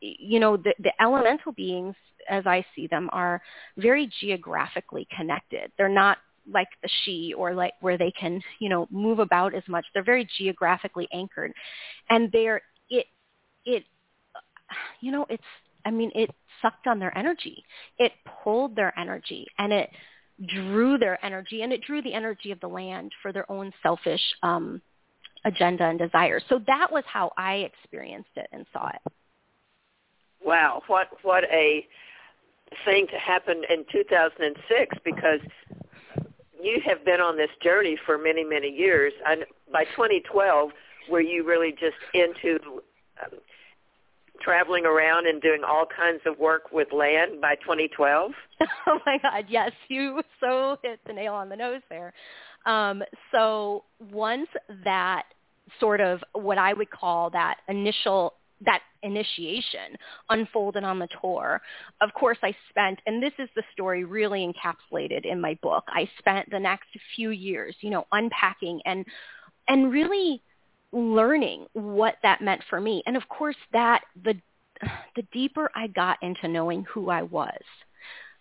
you know, the, the elemental beings, as I see them, are very geographically connected. They're not like the she or like where they can, you know, move about as much. They're very geographically anchored, and they're it it, you know, it's I mean, it sucked on their energy. It pulled their energy, and it drew their energy, and it drew the energy of the land for their own selfish um, agenda and desires. So that was how I experienced it and saw it. Wow, what what a thing to happen in 2006 because you have been on this journey for many many years. And by 2012, were you really just into um, traveling around and doing all kinds of work with land by 2012? oh my God, yes, you so hit the nail on the nose there. Um, so once that sort of what I would call that initial that initiation unfolded on the Tor. Of course, I spent, and this is the story really encapsulated in my book. I spent the next few years, you know, unpacking and and really learning what that meant for me. And of course, that the the deeper I got into knowing who I was,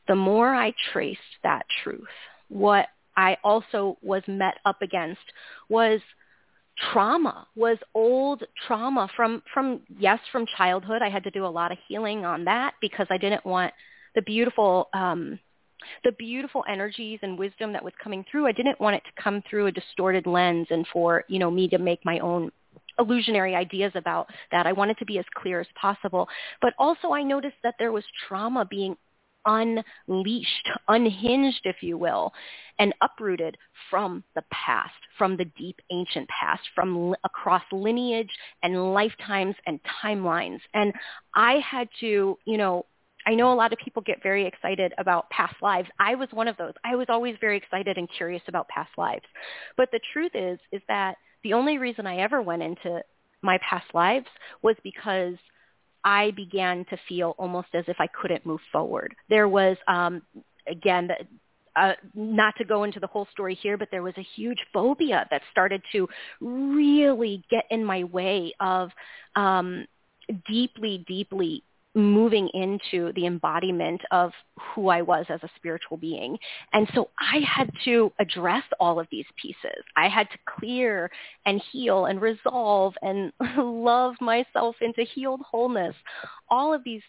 the more I traced that truth. What I also was met up against was trauma was old trauma from from yes from childhood i had to do a lot of healing on that because i didn't want the beautiful um the beautiful energies and wisdom that was coming through i didn't want it to come through a distorted lens and for you know me to make my own illusionary ideas about that i wanted to be as clear as possible but also i noticed that there was trauma being unleashed, unhinged, if you will, and uprooted from the past, from the deep ancient past, from across lineage and lifetimes and timelines. And I had to, you know, I know a lot of people get very excited about past lives. I was one of those. I was always very excited and curious about past lives. But the truth is, is that the only reason I ever went into my past lives was because I began to feel almost as if I couldn't move forward. There was, um, again, uh, not to go into the whole story here, but there was a huge phobia that started to really get in my way of um, deeply, deeply moving into the embodiment of who I was as a spiritual being. And so I had to address all of these pieces. I had to clear and heal and resolve and love myself into healed wholeness. All of these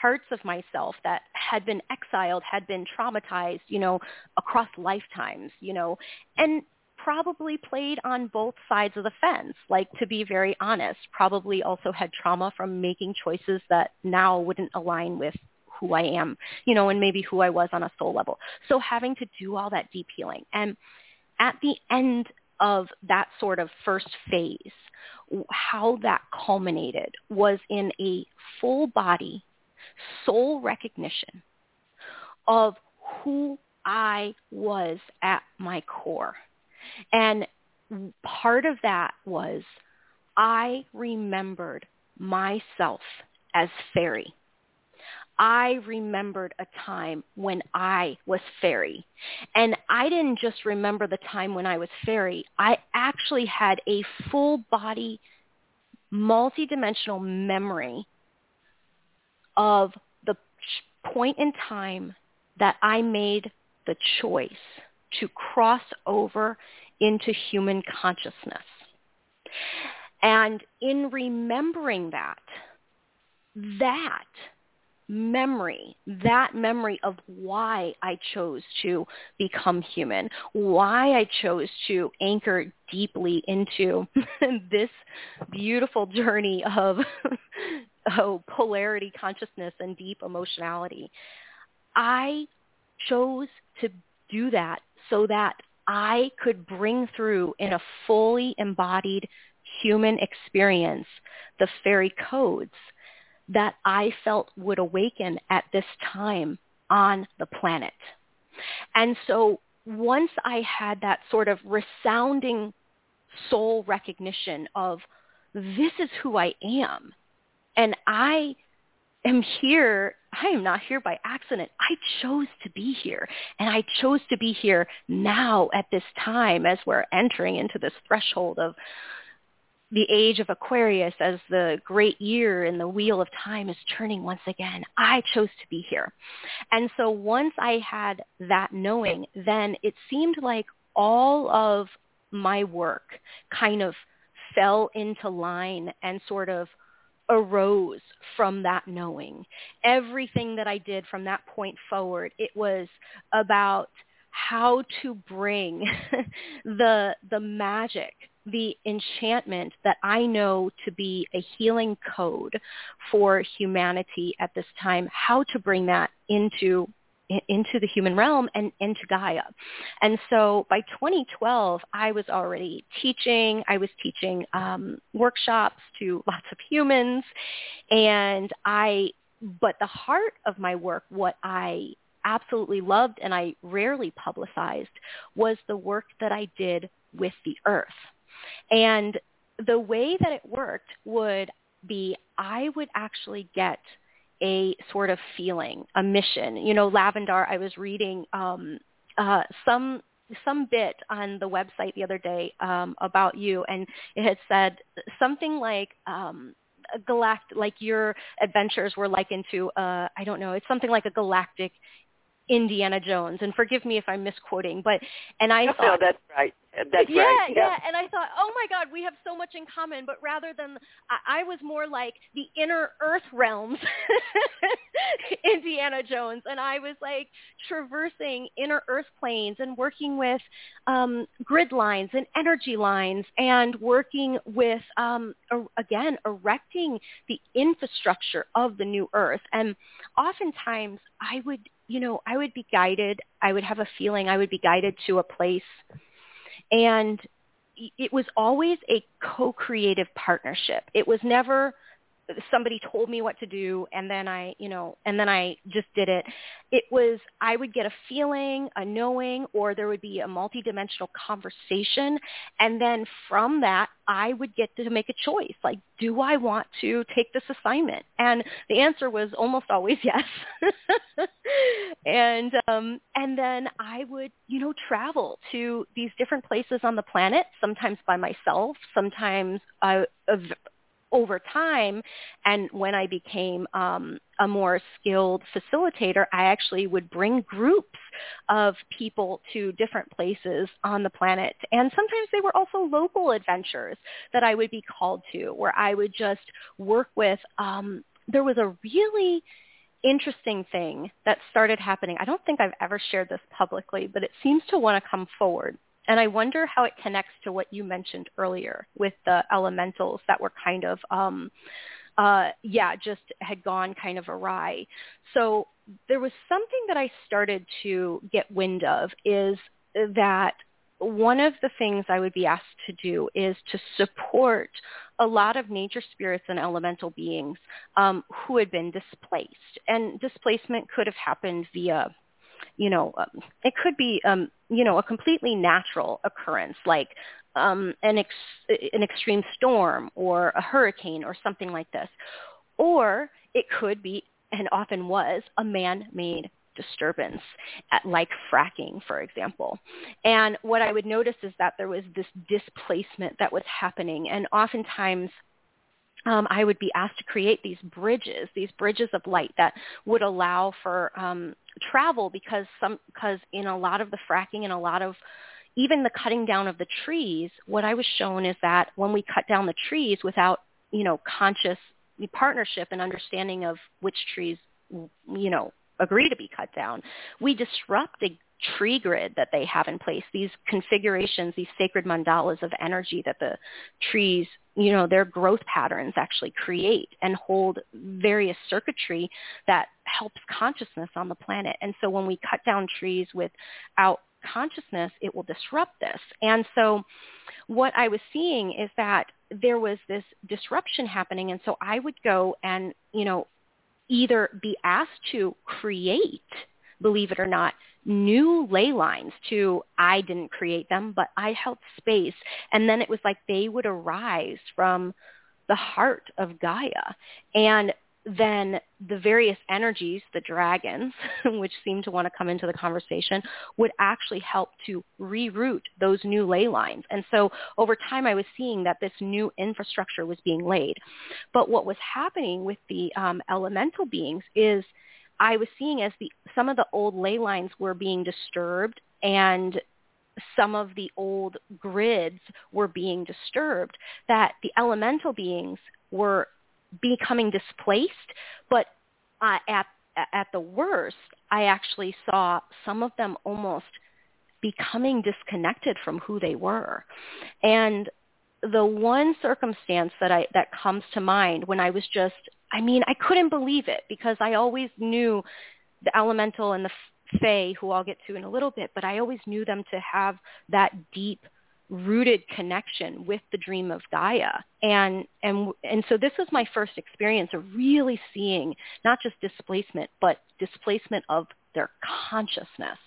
parts of myself that had been exiled, had been traumatized, you know, across lifetimes, you know, and probably played on both sides of the fence, like to be very honest, probably also had trauma from making choices that now wouldn't align with who I am, you know, and maybe who I was on a soul level. So having to do all that deep healing. And at the end of that sort of first phase, how that culminated was in a full body soul recognition of who I was at my core. And part of that was I remembered myself as fairy. I remembered a time when I was fairy. And I didn't just remember the time when I was fairy. I actually had a full body, multidimensional memory of the point in time that I made the choice to cross over into human consciousness. And in remembering that, that memory, that memory of why I chose to become human, why I chose to anchor deeply into this beautiful journey of oh, polarity consciousness and deep emotionality. I chose to do that so that I could bring through in a fully embodied human experience the fairy codes that I felt would awaken at this time on the planet. And so once I had that sort of resounding soul recognition of this is who I am and I am here, I am not here by accident. I chose to be here and I chose to be here now at this time as we're entering into this threshold of the age of Aquarius as the great year and the wheel of time is turning once again. I chose to be here. And so once I had that knowing, then it seemed like all of my work kind of fell into line and sort of arose from that knowing. Everything that I did from that point forward, it was about how to bring the the magic the enchantment that I know to be a healing code for humanity at this time, how to bring that into into the human realm and into Gaia. And so by 2012, I was already teaching. I was teaching um, workshops to lots of humans. And I, but the heart of my work, what I absolutely loved and I rarely publicized was the work that I did with the earth. And the way that it worked would be I would actually get a sort of feeling, a mission. You know, Lavendar, I was reading um, uh, some some bit on the website the other day um, about you, and it had said something like um, galactic, like your adventures were likened to, uh, I don't know, it's something like a galactic Indiana Jones. And forgive me if I'm misquoting, but and I thought no, that's right. That's yeah, right. Yeah, yeah. And I thought, oh my God, we have so much in common. But rather than, I, I was more like the inner Earth realms, Indiana Jones, and I was like traversing inner Earth planes and working with um, grid lines and energy lines, and working with um, again erecting the infrastructure of the new Earth. And oftentimes, I would, you know, I would be guided. I would have a feeling. I would be guided to a place and it was always a co-creative partnership. It was never somebody told me what to do and then I, you know, and then I just did it. It was I would get a feeling, a knowing, or there would be a multidimensional conversation and then from that I would get to make a choice. Like, do I want to take this assignment? And the answer was almost always yes. and um and then I would, you know, travel to these different places on the planet, sometimes by myself, sometimes uh, over time and when I became um, a more skilled facilitator, I actually would bring groups of people to different places on the planet. And sometimes they were also local adventures that I would be called to where I would just work with. Um, there was a really interesting thing that started happening. I don't think I've ever shared this publicly, but it seems to want to come forward. And I wonder how it connects to what you mentioned earlier with the elementals that were kind of, um, uh, yeah, just had gone kind of awry. So there was something that I started to get wind of is that one of the things I would be asked to do is to support a lot of nature spirits and elemental beings um, who had been displaced. And displacement could have happened via you know, um, it could be, um, you know, a completely natural occurrence like um, an, ex- an extreme storm or a hurricane or something like this. Or it could be and often was a man-made disturbance, like fracking, for example. And what I would notice is that there was this displacement that was happening, and oftentimes um, I would be asked to create these bridges, these bridges of light that would allow for um, travel because some because in a lot of the fracking and a lot of even the cutting down of the trees, what I was shown is that when we cut down the trees without you know conscious partnership and understanding of which trees you know agree to be cut down, we disrupt tree grid that they have in place, these configurations, these sacred mandalas of energy that the trees, you know, their growth patterns actually create and hold various circuitry that helps consciousness on the planet. And so when we cut down trees without consciousness, it will disrupt this. And so what I was seeing is that there was this disruption happening. And so I would go and, you know, either be asked to create, believe it or not, new ley lines to I didn't create them, but I held space. And then it was like they would arise from the heart of Gaia. And then the various energies, the dragons, which seem to want to come into the conversation, would actually help to reroute those new ley lines. And so over time, I was seeing that this new infrastructure was being laid. But what was happening with the um, elemental beings is I was seeing as the some of the old ley lines were being disturbed and some of the old grids were being disturbed, that the elemental beings were becoming displaced, but uh, at at the worst, I actually saw some of them almost becoming disconnected from who they were. And the one circumstance that I that comes to mind when I was just I mean, I couldn't believe it because I always knew the elemental and the fae who I'll get to in a little bit, but I always knew them to have that deep rooted connection with the dream of Gaia. And, and, and so this was my first experience of really seeing not just displacement, but displacement of their consciousness.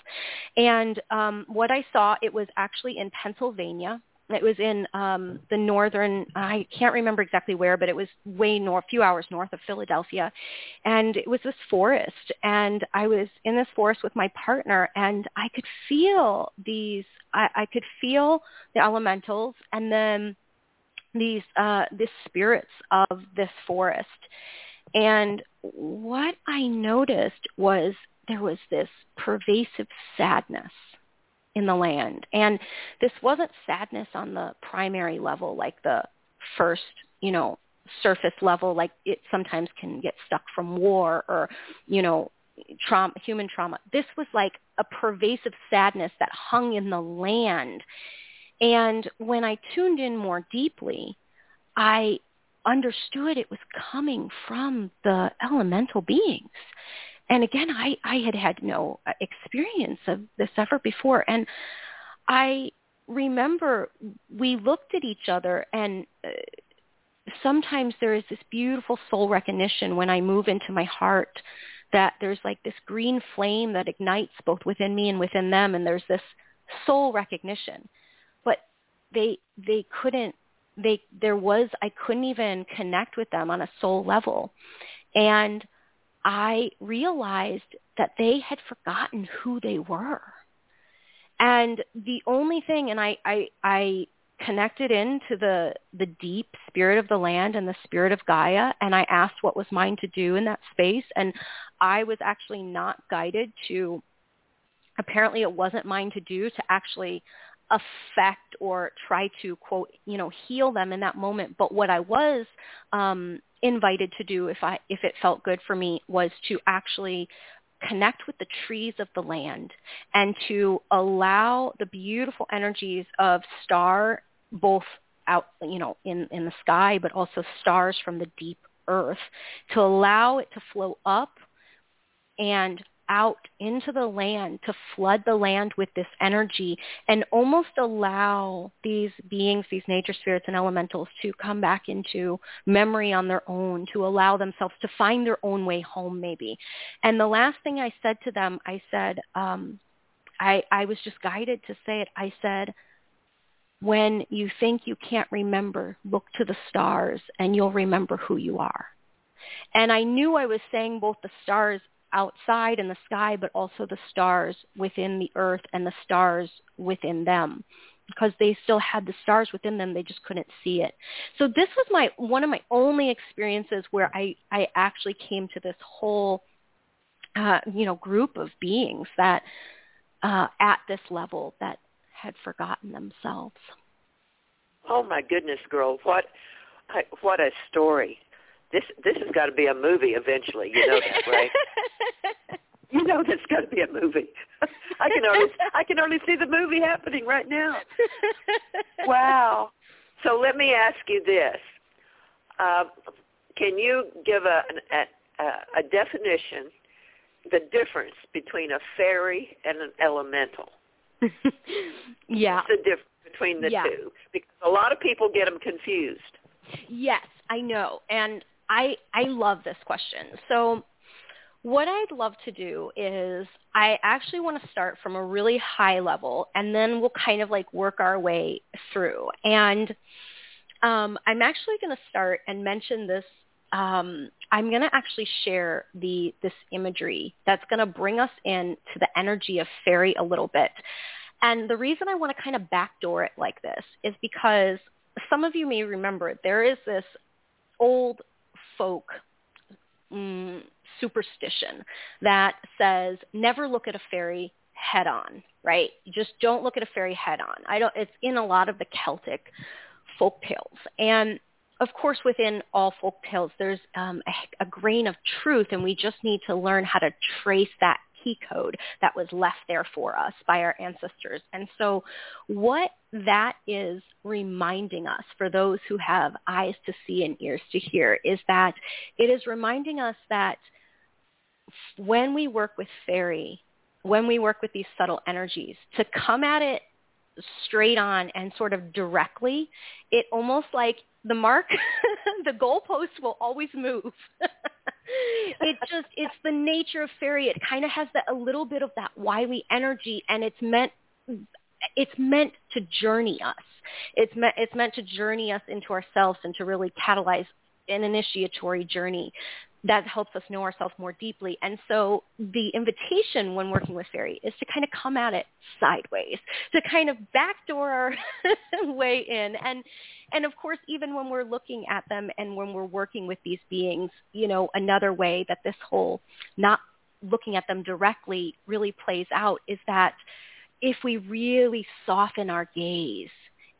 And um, what I saw, it was actually in Pennsylvania. It was in um, the northern, I can't remember exactly where, but it was way north, a few hours north of Philadelphia. And it was this forest. And I was in this forest with my partner and I could feel these, I, I could feel the elementals and then these, uh, the spirits of this forest. And what I noticed was there was this pervasive sadness in the land. And this wasn't sadness on the primary level, like the first, you know, surface level, like it sometimes can get stuck from war or, you know, trauma, human trauma. This was like a pervasive sadness that hung in the land. And when I tuned in more deeply, I understood it was coming from the elemental beings and again, I, I had had no uh, experience of this ever before. And I remember we looked at each other and uh, sometimes there is this beautiful soul recognition when I move into my heart that there's like this green flame that ignites both within me and within them and there's this soul recognition. But they they couldn't they there was I couldn't even connect with them on a soul level. And I realized that they had forgotten who they were. And the only thing, and I, I, I connected into the, the deep spirit of the land and the spirit of Gaia, and I asked what was mine to do in that space. And I was actually not guided to, apparently it wasn't mine to do to actually affect or try to quote, you know, heal them in that moment. But what I was um, invited to do if I if it felt good for me was to actually connect with the trees of the land and to allow the beautiful energies of star both out you know in in the sky but also stars from the deep earth to allow it to flow up and out into the land to flood the land with this energy and almost allow these beings, these nature spirits and elementals to come back into memory on their own, to allow themselves to find their own way home maybe. And the last thing I said to them, I said, um, I, I was just guided to say it. I said, when you think you can't remember, look to the stars and you'll remember who you are. And I knew I was saying both the stars outside in the sky, but also the stars within the earth and the stars within them. Because they still had the stars within them they just couldn't see it. So this was my one of my only experiences where i i actually came to this whole uh you know group of beings that uh at this level that had forgotten themselves. Oh my goodness girl. What what a story this this has got to be a movie eventually you know that right you know there's got to be a movie. I can only I can only see the movie happening right now. wow. So let me ask you this: uh, Can you give a, a a definition, the difference between a fairy and an elemental? yeah. What's the difference between the yeah. two? Because a lot of people get them confused. Yes, I know, and I I love this question. So what I'd love to do is I actually want to start from a really high level and then we'll kind of like work our way through. And um, I'm actually going to start and mention this. Um, I'm going to actually share the this imagery that's going to bring us in to the energy of fairy a little bit. And the reason I want to kind of backdoor it like this is because some of you may remember there is this old folk mm, superstition that says never look at a fairy head on, right? Just don't look at a fairy head on. I don't it's in a lot of the Celtic folk tales. And of course, within all folk tales, there's um, a, a grain of truth, and we just need to learn how to trace that key code that was left there for us by our ancestors. And so what that is reminding us for those who have eyes to see and ears to hear is that it is reminding us that when we work with fairy, when we work with these subtle energies, to come at it straight on and sort of directly, it almost like the mark, the goalpost will always move. it just, it's the nature of fairy. It kind of has that a little bit of that wily energy, and it's meant, it's meant to journey us. It's meant, it's meant to journey us into ourselves and to really catalyze an initiatory journey that helps us know ourselves more deeply. And so the invitation when working with fairy is to kind of come at it sideways, to kind of backdoor our way in. And and of course, even when we're looking at them and when we're working with these beings, you know, another way that this whole not looking at them directly really plays out is that if we really soften our gaze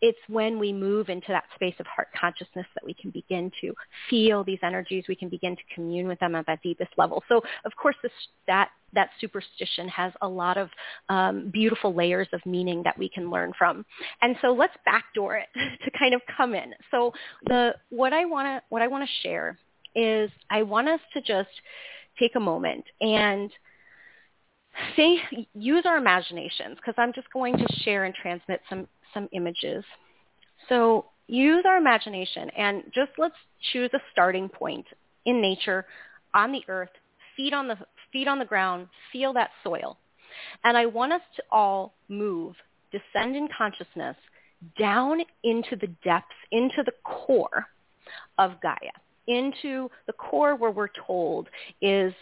it's when we move into that space of heart consciousness that we can begin to feel these energies. We can begin to commune with them at that deepest level. So, of course, this, that that superstition has a lot of um, beautiful layers of meaning that we can learn from. And so, let's backdoor it to kind of come in. So, the what I want to what I want to share is I want us to just take a moment and use our imaginations because I'm just going to share and transmit some some images. So use our imagination and just let's choose a starting point in nature, on the earth, feet on the, feet on the ground, feel that soil. And I want us to all move, descend in consciousness down into the depths, into the core of Gaia, into the core where we're told is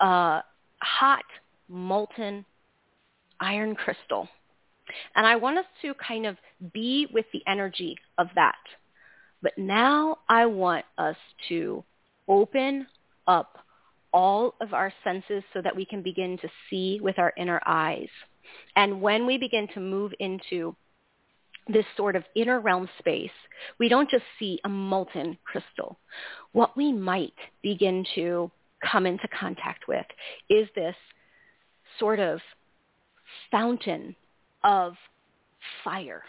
a hot, molten iron crystal and I want us to kind of be with the energy of that. But now I want us to open up all of our senses so that we can begin to see with our inner eyes. And when we begin to move into this sort of inner realm space, we don't just see a molten crystal. What we might begin to come into contact with is this sort of fountain of fire,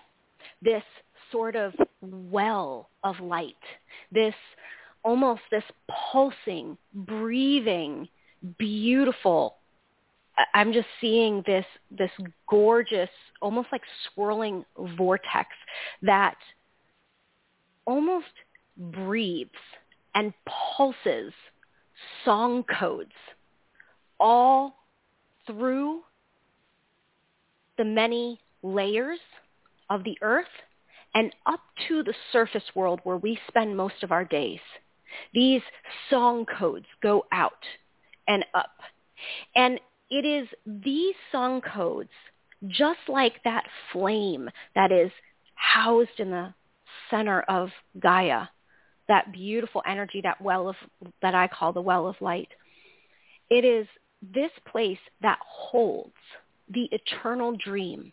this sort of well of light, this almost this pulsing, breathing, beautiful. I'm just seeing this this gorgeous, almost like swirling vortex that almost breathes and pulses song codes all through the many layers of the earth and up to the surface world where we spend most of our days. These song codes go out and up. And it is these song codes, just like that flame that is housed in the center of Gaia, that beautiful energy, that well of, that I call the well of light. It is this place that holds the eternal dream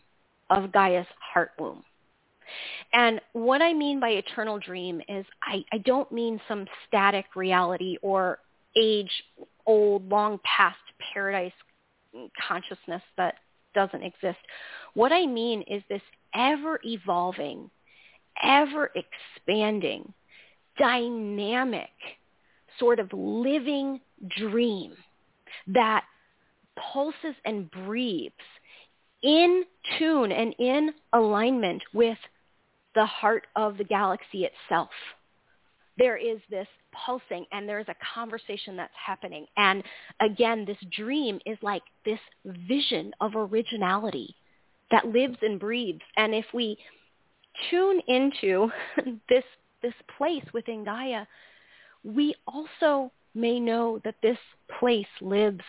of Gaia's heart womb. And what I mean by eternal dream is I, I don't mean some static reality or age old, long past paradise consciousness that doesn't exist. What I mean is this ever evolving, ever expanding, dynamic sort of living dream that pulses and breathes in tune and in alignment with the heart of the galaxy itself. There is this pulsing and there's a conversation that's happening. And again, this dream is like this vision of originality that lives and breathes. And if we tune into this, this place within Gaia, we also may know that this place lives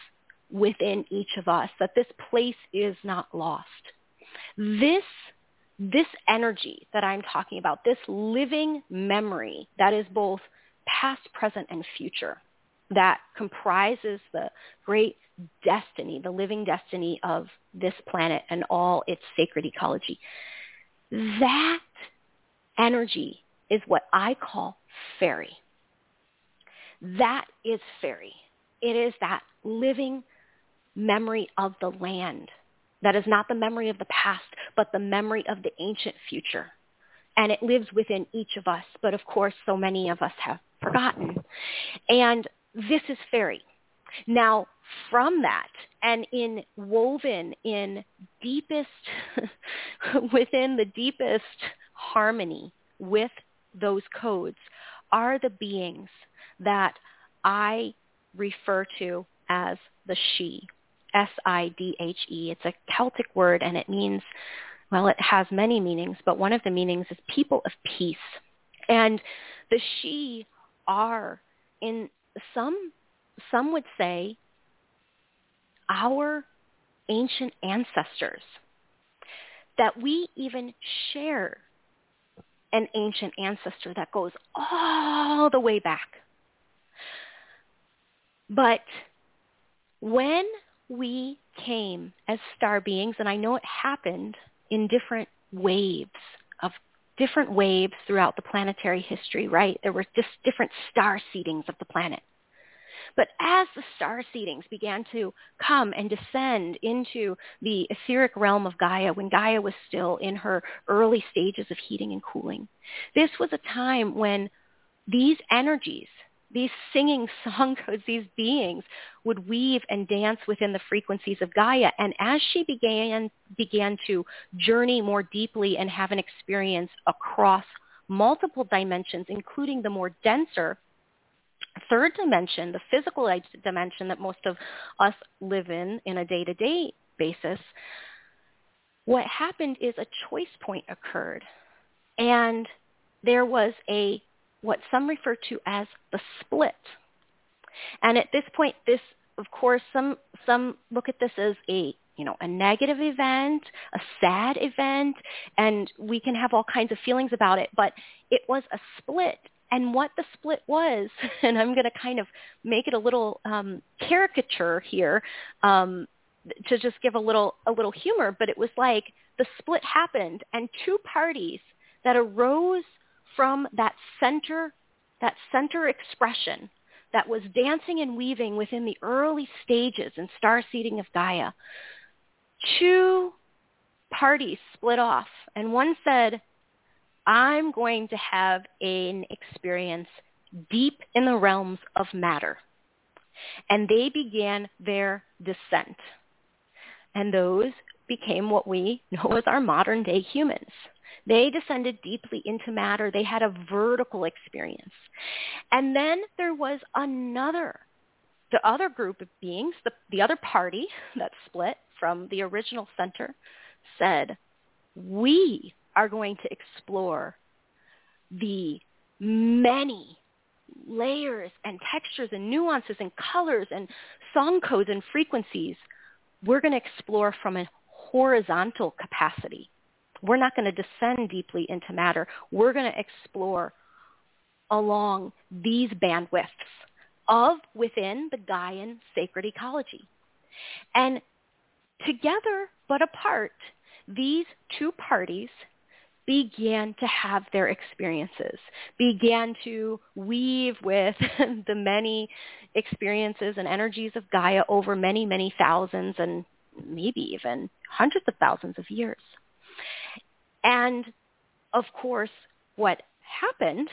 within each of us, that this place is not lost. This, this energy that I'm talking about, this living memory that is both past, present, and future, that comprises the great destiny, the living destiny of this planet and all its sacred ecology. That energy is what I call fairy. That is fairy. It is that living memory of the land. That is not the memory of the past, but the memory of the ancient future. And it lives within each of us, but of course so many of us have forgotten. And this is fairy. Now, from that and in woven in deepest, within the deepest harmony with those codes are the beings that I refer to as the Sidhe, S-I-D-H-E. It's a Celtic word and it means, well, it has many meanings, but one of the meanings is people of peace. And the Sidhe are in some, some would say, our ancient ancestors, that we even share an ancient ancestor that goes all the way back. But when we came as star beings, and I know it happened in different waves of different waves throughout the planetary history, right? There were just different star seedings of the planet. But as the star seedings began to come and descend into the etheric realm of Gaia, when Gaia was still in her early stages of heating and cooling, this was a time when these energies, these singing song codes, these beings would weave and dance within the frequencies of Gaia. And as she began, began to journey more deeply and have an experience across multiple dimensions, including the more denser third dimension, the physical dimension that most of us live in in a day-to-day basis, what happened is a choice point occurred. And there was a what some refer to as the split. And at this point, this, of course, some, some look at this as a, you know, a negative event, a sad event, and we can have all kinds of feelings about it, but it was a split. And what the split was, and I'm going to kind of make it a little um, caricature here um, to just give a little a little humor, but it was like the split happened, and two parties that arose from that center, that center expression that was dancing and weaving within the early stages and star seeding of Gaia, two parties split off. And one said, I'm going to have an experience deep in the realms of matter. And they began their descent. And those became what we know as our modern day humans. They descended deeply into matter. They had a vertical experience. And then there was another, the other group of beings, the, the other party that split from the original center said, we are going to explore the many layers and textures and nuances and colors and song codes and frequencies, we're going to explore from a horizontal capacity. We're not going to descend deeply into matter. We're going to explore along these bandwidths of within the Gaian sacred ecology. And together but apart, these two parties began to have their experiences, began to weave with the many experiences and energies of Gaia over many, many thousands and maybe even hundreds of thousands of years. And of course, what happened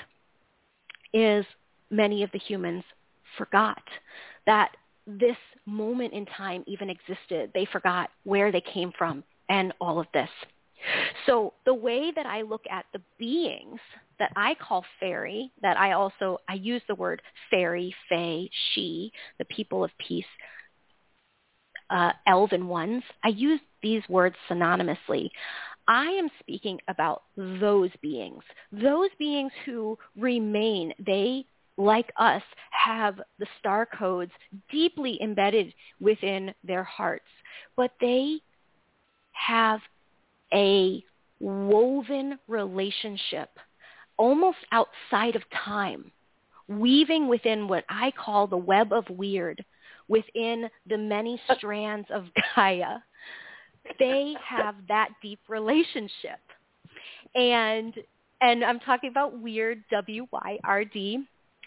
is many of the humans forgot that this moment in time even existed. They forgot where they came from and all of this. So the way that I look at the beings that I call fairy, that I also, I use the word fairy, fae, Sidhe, the people of peace, uh, elven ones, I use these words synonymously. I am speaking about those beings, those beings who remain, they like us, have the star codes deeply embedded within their hearts, but they have a woven relationship almost outside of time, weaving within what I call the web of wyrd, within the many strands of Gaia. They have that deep relationship. And and I'm talking about wyrd, W-Y-R-D,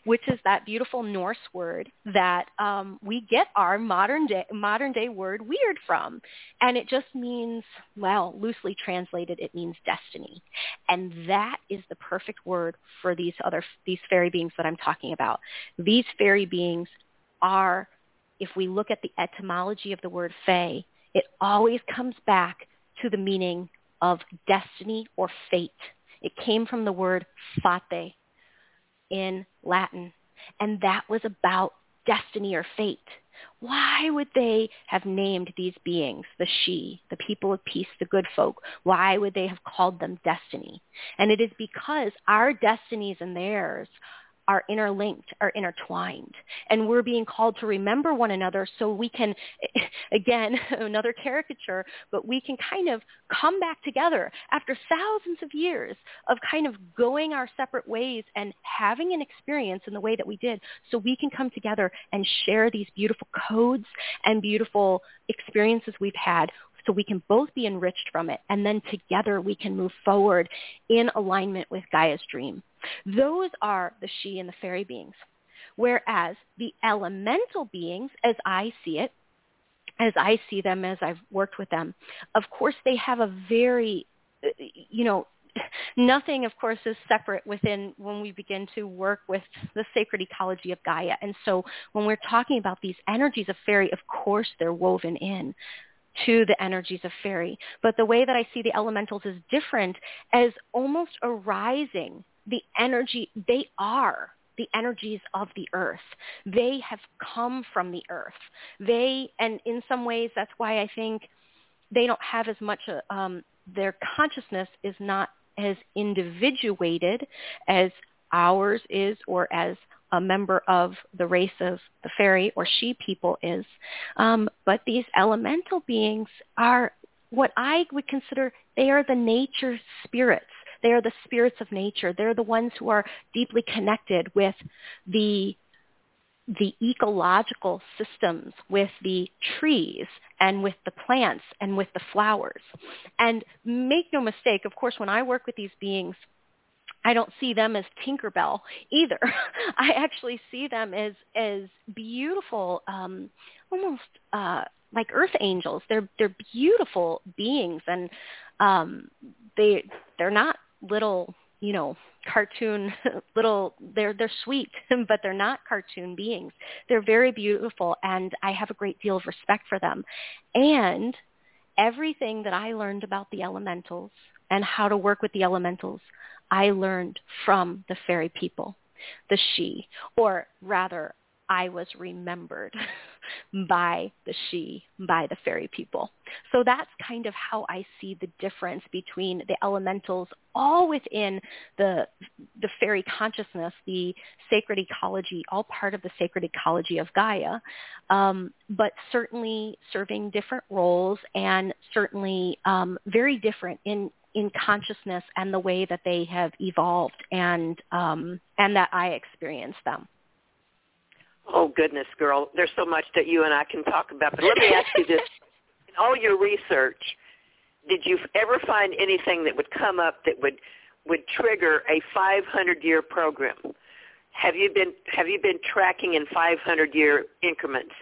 which is that beautiful Norse word that um, we get our modern day modern day word weird from, and it just means well, loosely translated, it means destiny, and that is the perfect word for these other these fairy beings that I'm talking about. These fairy beings are, if we look at the etymology of the word fae, it always comes back to the meaning of destiny or fate. It came from the word fate, in Latin. And that was about destiny or fate. Why would they have named these beings the Sidhe, the people of peace, the good folk? Why would they have called them destiny? And it is because our destinies and theirs are interlinked, are intertwined. And we're being called to remember one another so we can, again, another caricature, but we can kind of come back together after thousands of years of kind of going our separate ways and having an experience in the way that we did so we can come together and share these beautiful codes and beautiful experiences we've had so we can both be enriched from it and then together we can move forward in alignment with Gaia's dream. Those are the Sidhe and the fairy beings. Whereas the elemental beings, as I see it, as I see them, as I've worked with them, of course they have a very, you know, nothing, of course, is separate within when we begin to work with the sacred ecology of Gaia. And so when we're talking about these energies of fairy, of course they're woven in to the energies of fairy. But the way that I see the elementals is different as almost arising the energy, they are the energies of the earth. They have come from the earth. They, and in some ways, that's why I think they don't have as much, uh, um, their consciousness is not as individuated as ours is or as a member of the race of the fairy or Sidhe people is. Um, but these elemental beings are what I would consider they are the nature spirits. They are the spirits of nature. They're the ones who are deeply connected with the the ecological systems with the trees and with the plants and with the flowers. And make no mistake, of course, when I work with these beings, I don't see them as Tinkerbell either. I actually see them as as beautiful, um, almost uh, like earth angels. They're they're beautiful beings, and um, they they're not little, you know, cartoon little they're they're sweet but they're not cartoon beings. They're very beautiful and i have a great deal of respect for them. And everything that i learned about the elementals and how to work with the elementals i learned from the fairy people the Sidhe or rather I was remembered by the Sidhe, by the fairy people. So that's kind of how I see the difference between the elementals all within the, the fairy consciousness, the sacred ecology, all part of the sacred ecology of Gaia, um, but certainly serving different roles and certainly um, very different in, in consciousness and the way that they have evolved and um, and that I experience them. Oh goodness, girl, there's so much that you and I can talk about. But let me ask you this: in all your research, did you ever find anything that would come up that would would trigger a 500 year program? Have you been have you been tracking in 500 year increments?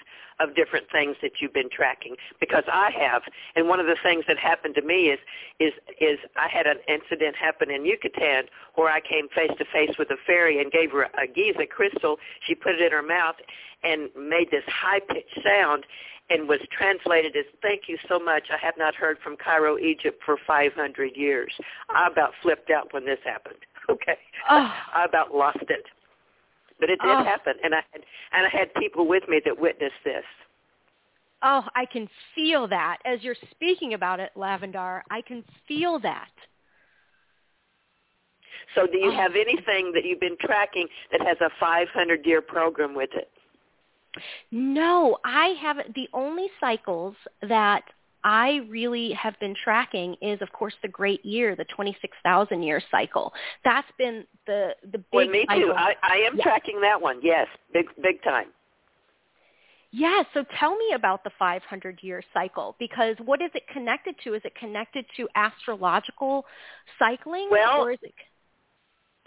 Of different things that you've been tracking. Because I have and one of the things that happened to me is is is I had an incident happen in Yucatan where I came face to face with a fairy and gave her a Giza crystal. She put it in her mouth and made this high pitched sound and was translated as thank you so much. I have not heard from Cairo Egypt for 500 years. I about flipped out when this happened. Okay. Oh. I about lost it but it did oh. happen, and I had, and I had people with me that witnessed this. Oh, I can feel that as you're speaking about it, Lavendar. I can feel that. So, do you oh. have anything that you've been tracking that has a 500-year program with it? No, I haven't. The only cycles that I really have been tracking is, of course, the great year, the 26,000 year cycle. That's been the the big. Well, me too. I, I am yeah. tracking that one. Yes, big big time. Yeah, so tell me about the 500 year cycle because what is it connected to? Is it connected to astrological cycling well, or is it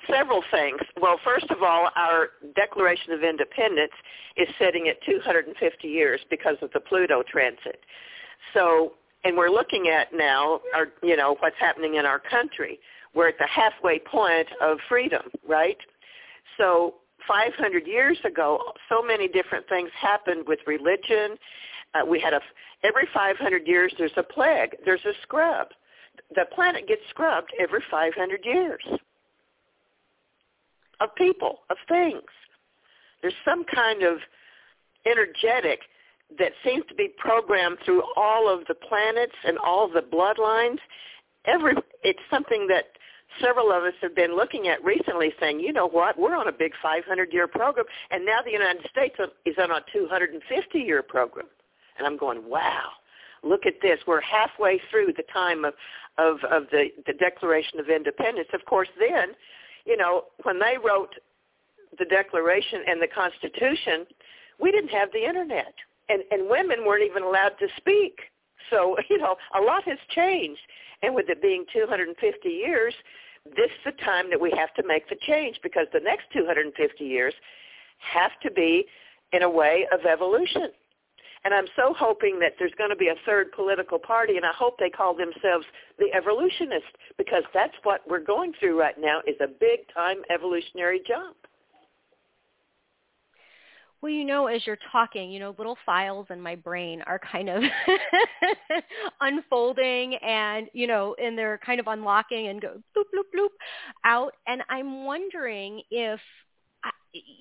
several things. Well, first of all, our Declaration of Independence is setting at 250 years because of the Pluto transit. So, and we're looking at now, our, you know, what's happening in our country. We're at the halfway point of freedom, right? So 500 years ago, so many different things happened with religion. Uh, we had a, every 500 years there's a plague, there's a scrub. The planet gets scrubbed every 500 years of people, of things. There's some kind of energetic that seems to be programmed through all of the planets and all the bloodlines. Every it's something that several of us have been looking at recently saying, you know what, we're on a big 500-year program, and now the United States is on a 250-year program. And I'm going, wow, look at this. We're halfway through the time of, of, of the, the Declaration of Independence. Of course, then, you know, when they wrote the Declaration and the Constitution, we didn't have the Internet and and women weren't even allowed to speak. So you know a lot has changed, and with it being 250 years, this is the time that we have to make the change because the next 250 years have to be in a way of evolution. And I'm so hoping that there's going to be a third political party, and I hope they call themselves the evolutionists because that's what we're going through right now is a big time evolutionary jump. Well, you know, as you're talking, you know, little files in my brain are kind of unfolding and, you know, and they're kind of unlocking and go bloop, bloop, bloop out. And I'm wondering if,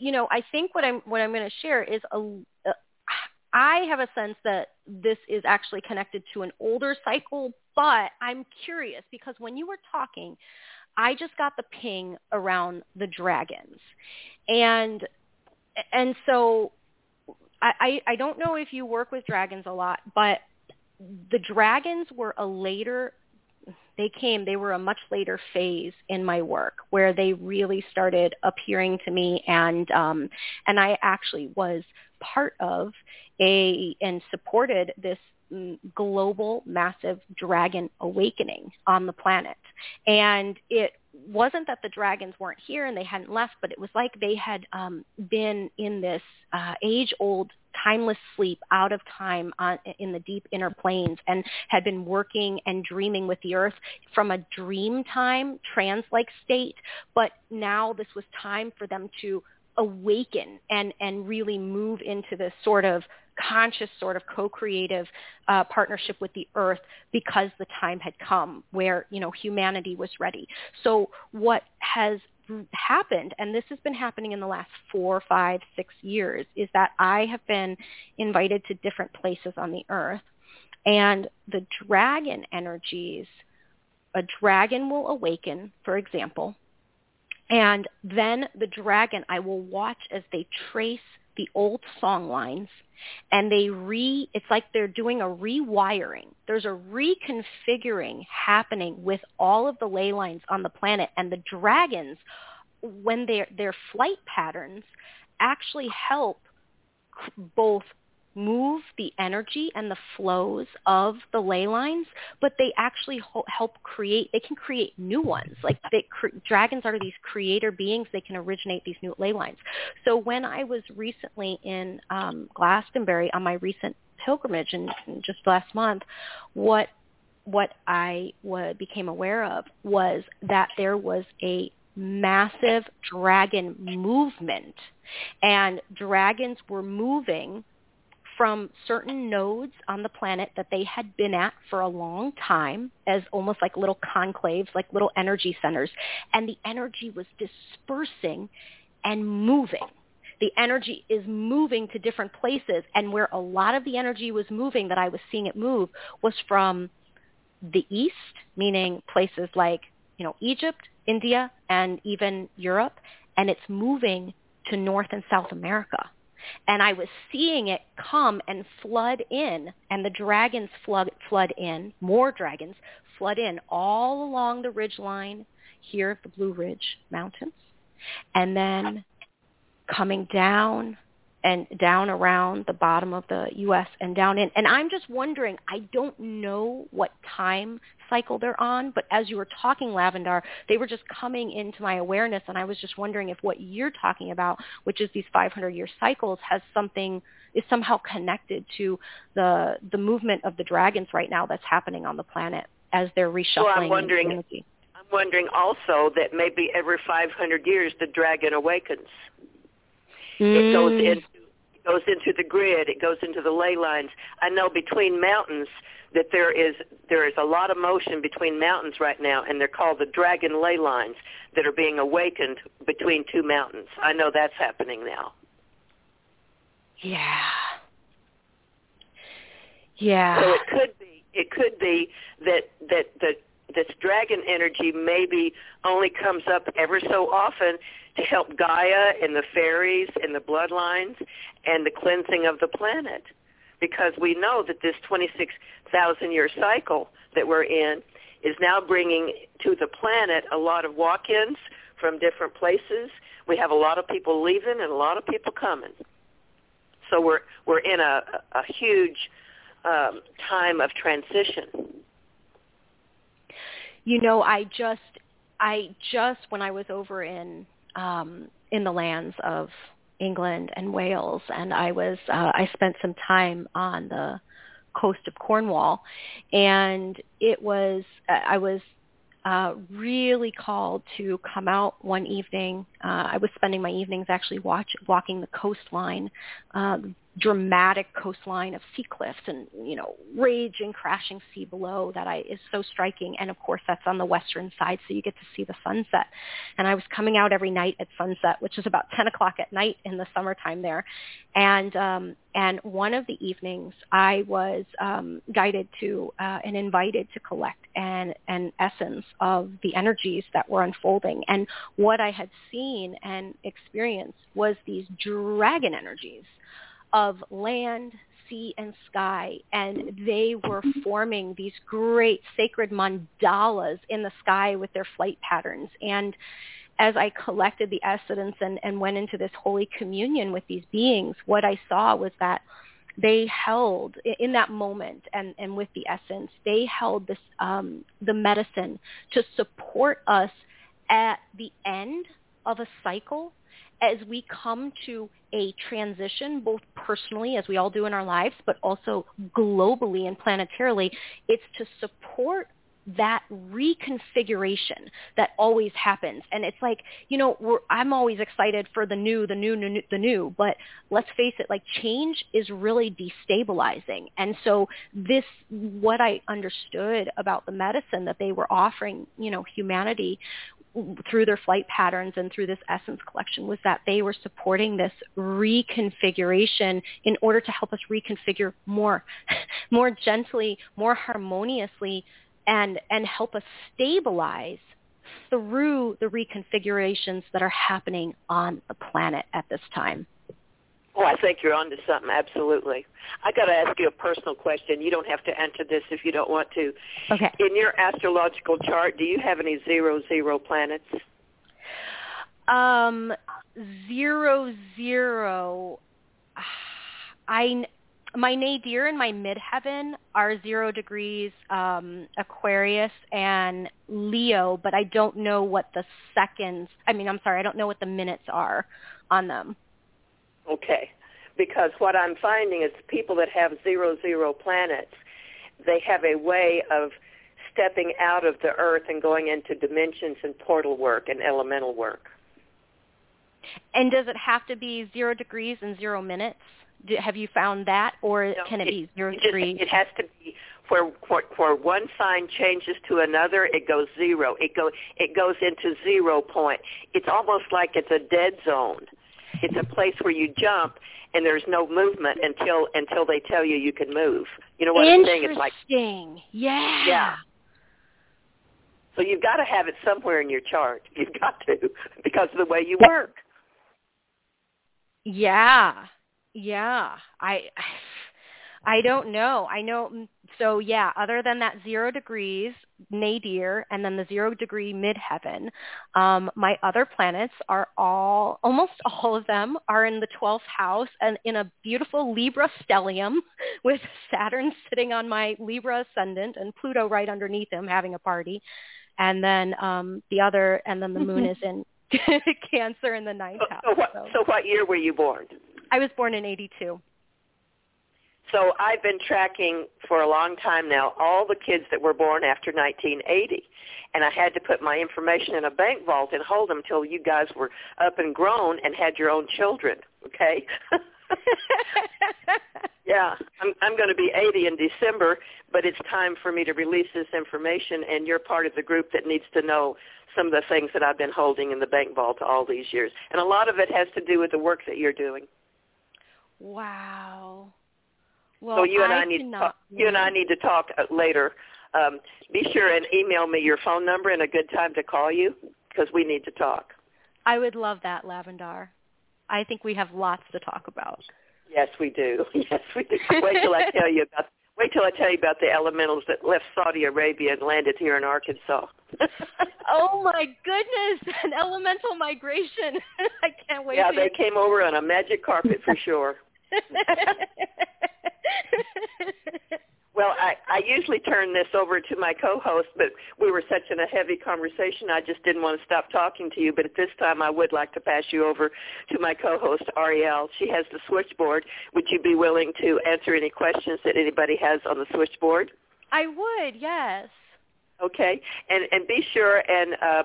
you know, I think what I'm, what I'm going to share is a, a, I have a sense that this is actually connected to an older cycle, but I'm curious because when you were talking, I just got the ping around the dragons. And and so I, I don't know if you work with dragons a lot, but the dragons were a later they came they were a much later phase in my work where they really started appearing to me and um and I actually was part of a and supported this global massive dragon awakening on the planet. And it wasn't that the dragons weren't here and they hadn't left, but it was like they had um, been in this uh, age-old timeless sleep out of time on, in the deep inner planes and had been working and dreaming with the earth from a dream time, trance-like state. But now this was time for them to awaken and, and really move into this sort of conscious sort of co-creative uh, partnership with the earth because the time had come where you know humanity was ready. So what has happened, and this has been happening in the last four, five, six years, is that I have been invited to different places on the earth, and the dragon energies, a dragon will awaken, for example, and then the dragon, I will watch as they trace the old song lines and they re it's like they're doing a rewiring. There's a reconfiguring happening with all of the ley lines on the planet and the dragons when their their flight patterns actually help both move the energy and the flows of the ley lines, but they actually help create, they can create new ones. Like they, cr- dragons are these creator beings. They can originate these new ley lines. So when I was recently in um, Glastonbury on my recent pilgrimage in just last month, what what I became aware of was that there was a massive dragon movement and dragons were moving from certain nodes on the planet that they had been at for a long time as almost like little conclaves, like little energy centers. And the energy was dispersing and moving. The energy is moving to different places. And where a lot of the energy was moving that I was seeing it move was from the east, meaning places like, you know, Egypt, India, and even Europe. And it's moving to North and South America and I was seeing it come and flood in, and the dragons flood, flood in, more dragons flood in all along the ridge line here of the Blue Ridge Mountains, and then coming down and down around the bottom of the U.S. and down in. And I'm just wondering, I don't know what time cycle they're on, but as you were talking, Lavendar, they were just coming into my awareness, and I was just wondering if what you're talking about, which is these 500-year cycles, has something is somehow connected to the the movement of the dragons right now that's happening on the planet as they're reshuffling well, I'm wondering, energy. I'm wondering also that maybe every 500 years the dragon awakens. Mm. It goes mm. Goes into the grid. It goes into the ley lines. I know between mountains that there is there is a lot of motion between mountains right now, and they're called the dragon ley lines that are being awakened between two mountains. I know that's happening now. Yeah. Yeah. So it could be it could be that that that this dragon energy maybe only comes up ever so often to help Gaia and the fairies and the bloodlines and the cleansing of the planet. Because we know that this 26,000 year cycle that we're in is now bringing to the planet a lot of walk-ins from different places. We have a lot of people leaving and a lot of people coming. So we're we're in a, a huge um, time of transition. You know, I just I just when I was over in um, in the lands of England and Wales, and I was uh, I spent some time on the coast of Cornwall, and it was uh, I was uh, really called to come out one evening. Uh, I was spending my evenings actually watch, walking the coastline, um, dramatic coastline of sea cliffs and you know raging crashing sea below that I is so striking. And of course that's on the western side so you get to see the sunset. And I was coming out every night at sunset which is about 10 o'clock at night in the summertime there. And um and one of the evenings I was um guided to uh, and invited to collect an an essence of the energies that were unfolding. And what I had seen and experienced was these dragon energies of land, sea, and sky, and they were forming these great sacred mandalas in the sky with their flight patterns. And as I collected the essence and, and went into this holy communion with these beings, what I saw was that they held in that moment and, and with the essence, they held this um, the medicine to support us at the end of a cycle as we come to a transition, both personally, as we all do in our lives, but also globally and planetarily, it's to support that reconfiguration that always happens. And it's like you know i'm always excited for the new the new, new the new but let's face it like change is really destabilizing. And so this what i understood about the medicine that they were offering you know humanity through their flight patterns and through this essence collection was that they were supporting this reconfiguration in order to help us reconfigure more more gently more harmoniously and and help us stabilize through the reconfigurations that are happening on the planet at this time Oh, I think you're onto something. Absolutely. I got to ask you a personal question. You don't have to answer this if you don't want to. Okay. In your astrological chart, do you have any zero zero planets? Um, zero zero. I my nadir and my midheaven are zero degrees um, Aquarius and Leo, but I don't know what the seconds. I mean, I'm sorry, I don't know what the minutes are on them. Okay. Because what I'm finding is people that have zero zero planets, they have a way of stepping out of the earth and going into dimensions and portal work and elemental work. And does it have to be zero degrees and zero minutes? Do, have you found that, or No, can it, it- be zero It, just, degrees? it has to be where, where where one sign changes to another, it goes zero. It go it goes into zero point. It's almost like it's a dead zone. It's a place where you jump and there's no movement until until they tell you you can move. You know what I'm saying? It's like Interesting. yeah. Yeah. so you've got to have it somewhere in your chart. You've got to because of the way you work. Yeah. Yeah. I I don't know. I know so yeah, other than that 0 degrees nadir and then the 0 degree midheaven, um my other planets are all almost all of them are in the 12th house and in a beautiful Libra stellium with Saturn sitting on my Libra ascendant and Pluto right underneath him having a party. And then um the other and then the moon is in Cancer in the ninth house. so what so. so what year were you born? I was born in 82. So I've been tracking for a long time now all the kids that were born after 1980, and I had to put my information in a bank vault and hold them till you guys were up and grown and had your own children. Okay. yeah, I'm I'm going to be 80 in December, but it's time for me to release this information, and you're part of the group that needs to know some of the things that I've been holding in the bank vault all these years, and a lot of it has to do with the work that you're doing. wow. Well, so you and I, need to talk, you and I need to talk uh, later. Um, be sure and email me your phone number and a good time to call you because we need to talk. I would love that, Lavendar. I think we have lots to talk about. Yes, we do. Yes, we do. Wait till I tell you about. Wait till I tell you about the elementals that left Saudi Arabia and landed here in Arkansas. oh my goodness, an elemental migration. I can't wait yeah, they came over on a magic carpet for sure. Well, I, I usually turn this over to my co-host, but we were such in a heavy conversation, I just didn't want to stop talking to you. But at this time, I would like to pass you over to my co-host, Ariel. She has the switchboard. Would you be willing to answer any questions that anybody has on the switchboard? I would, yes. Okay, and and be sure and uh,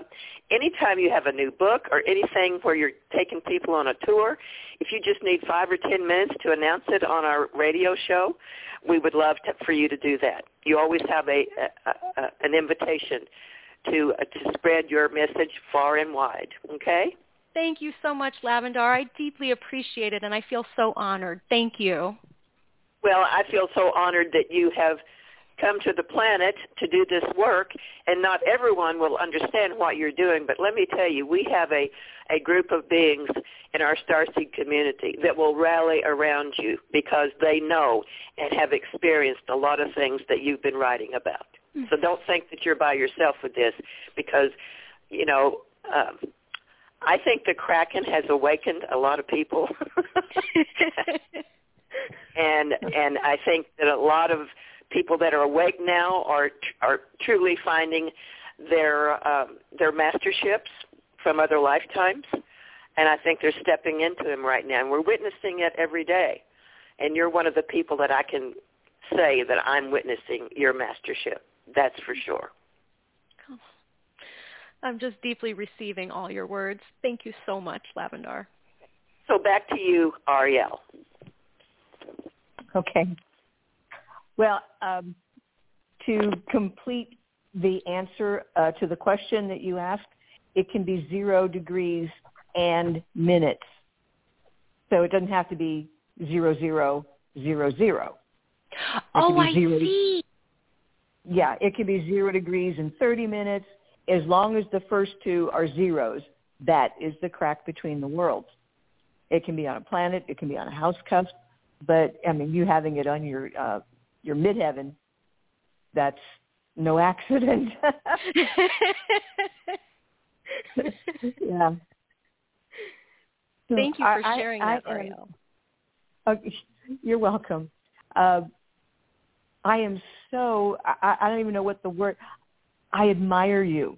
anytime you have a new book or anything where you're taking people on a tour, if you just need five or ten minutes to announce it on our radio show, we would love to, for you to do that. You always have a, a, a an invitation to uh, to spread your message far and wide. Okay. Thank you so much, Lavendar. I deeply appreciate it, and I feel so honored. Thank you. Well, I feel so honored that you have come to the planet to do this work and not everyone will understand what you're doing. But let me tell you we have a a group of beings in our starseed community that will rally around you because they know and have experienced a lot of things that you've been writing about. So don't think that you're by yourself with this because you know um I think the Kraken has awakened a lot of people. and and I think that a lot of people that are awake now are are truly finding their um, their masterships from other lifetimes, and I think they're stepping into them right now, and we're witnessing it every day. And you're one of the people that I can say that I'm witnessing your mastership. That's for sure. I'm just deeply receiving all your words. Thank you so much, Lavendar. So back to you, Ariel. Okay. Well, um, to complete the answer uh, to the question that you asked, it can be zero degrees and minutes. So it doesn't have to be zero zero zero zero. It oh, I zero, see. Yeah, it can be zero degrees and 30 minutes. As long as the first two are zeros, that is the crack between the worlds. It can be on a planet. It can be on a house cusp. But I mean, you having it on your uh, your midheaven, that's no accident. yeah. Thank you for I, sharing I, that, I, Ariel. Okay, you're welcome. Uh, I am so I, I don't even know what the word. I admire you.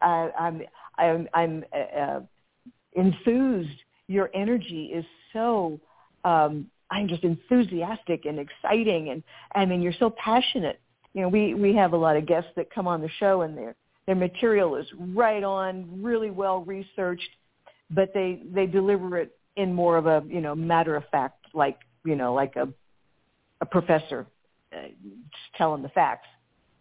Uh, I'm I'm I'm uh, uh, enthused. Your energy is so. Um, I'm just enthusiastic and exciting, and I mean you're so passionate. You know, we we have a lot of guests that come on the show, and their their material is right on, really well researched, but they they deliver it in more of a you know matter of fact, like you know like a a professor uh, just telling the facts.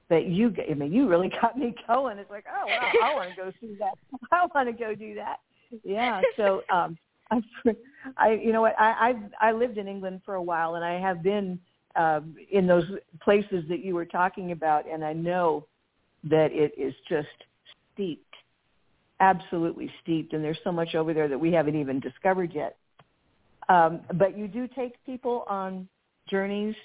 But you, I mean, you really got me going. It's like, oh wow, I want to go see that. I want to go do that. Yeah. So, um, I, you know what, I, I, I lived in England for a while, and I have been um, in those places that you were talking about, and I know that it is just steeped, absolutely steeped, and there's so much over there that we haven't even discovered yet. Um, but you do take people on journeys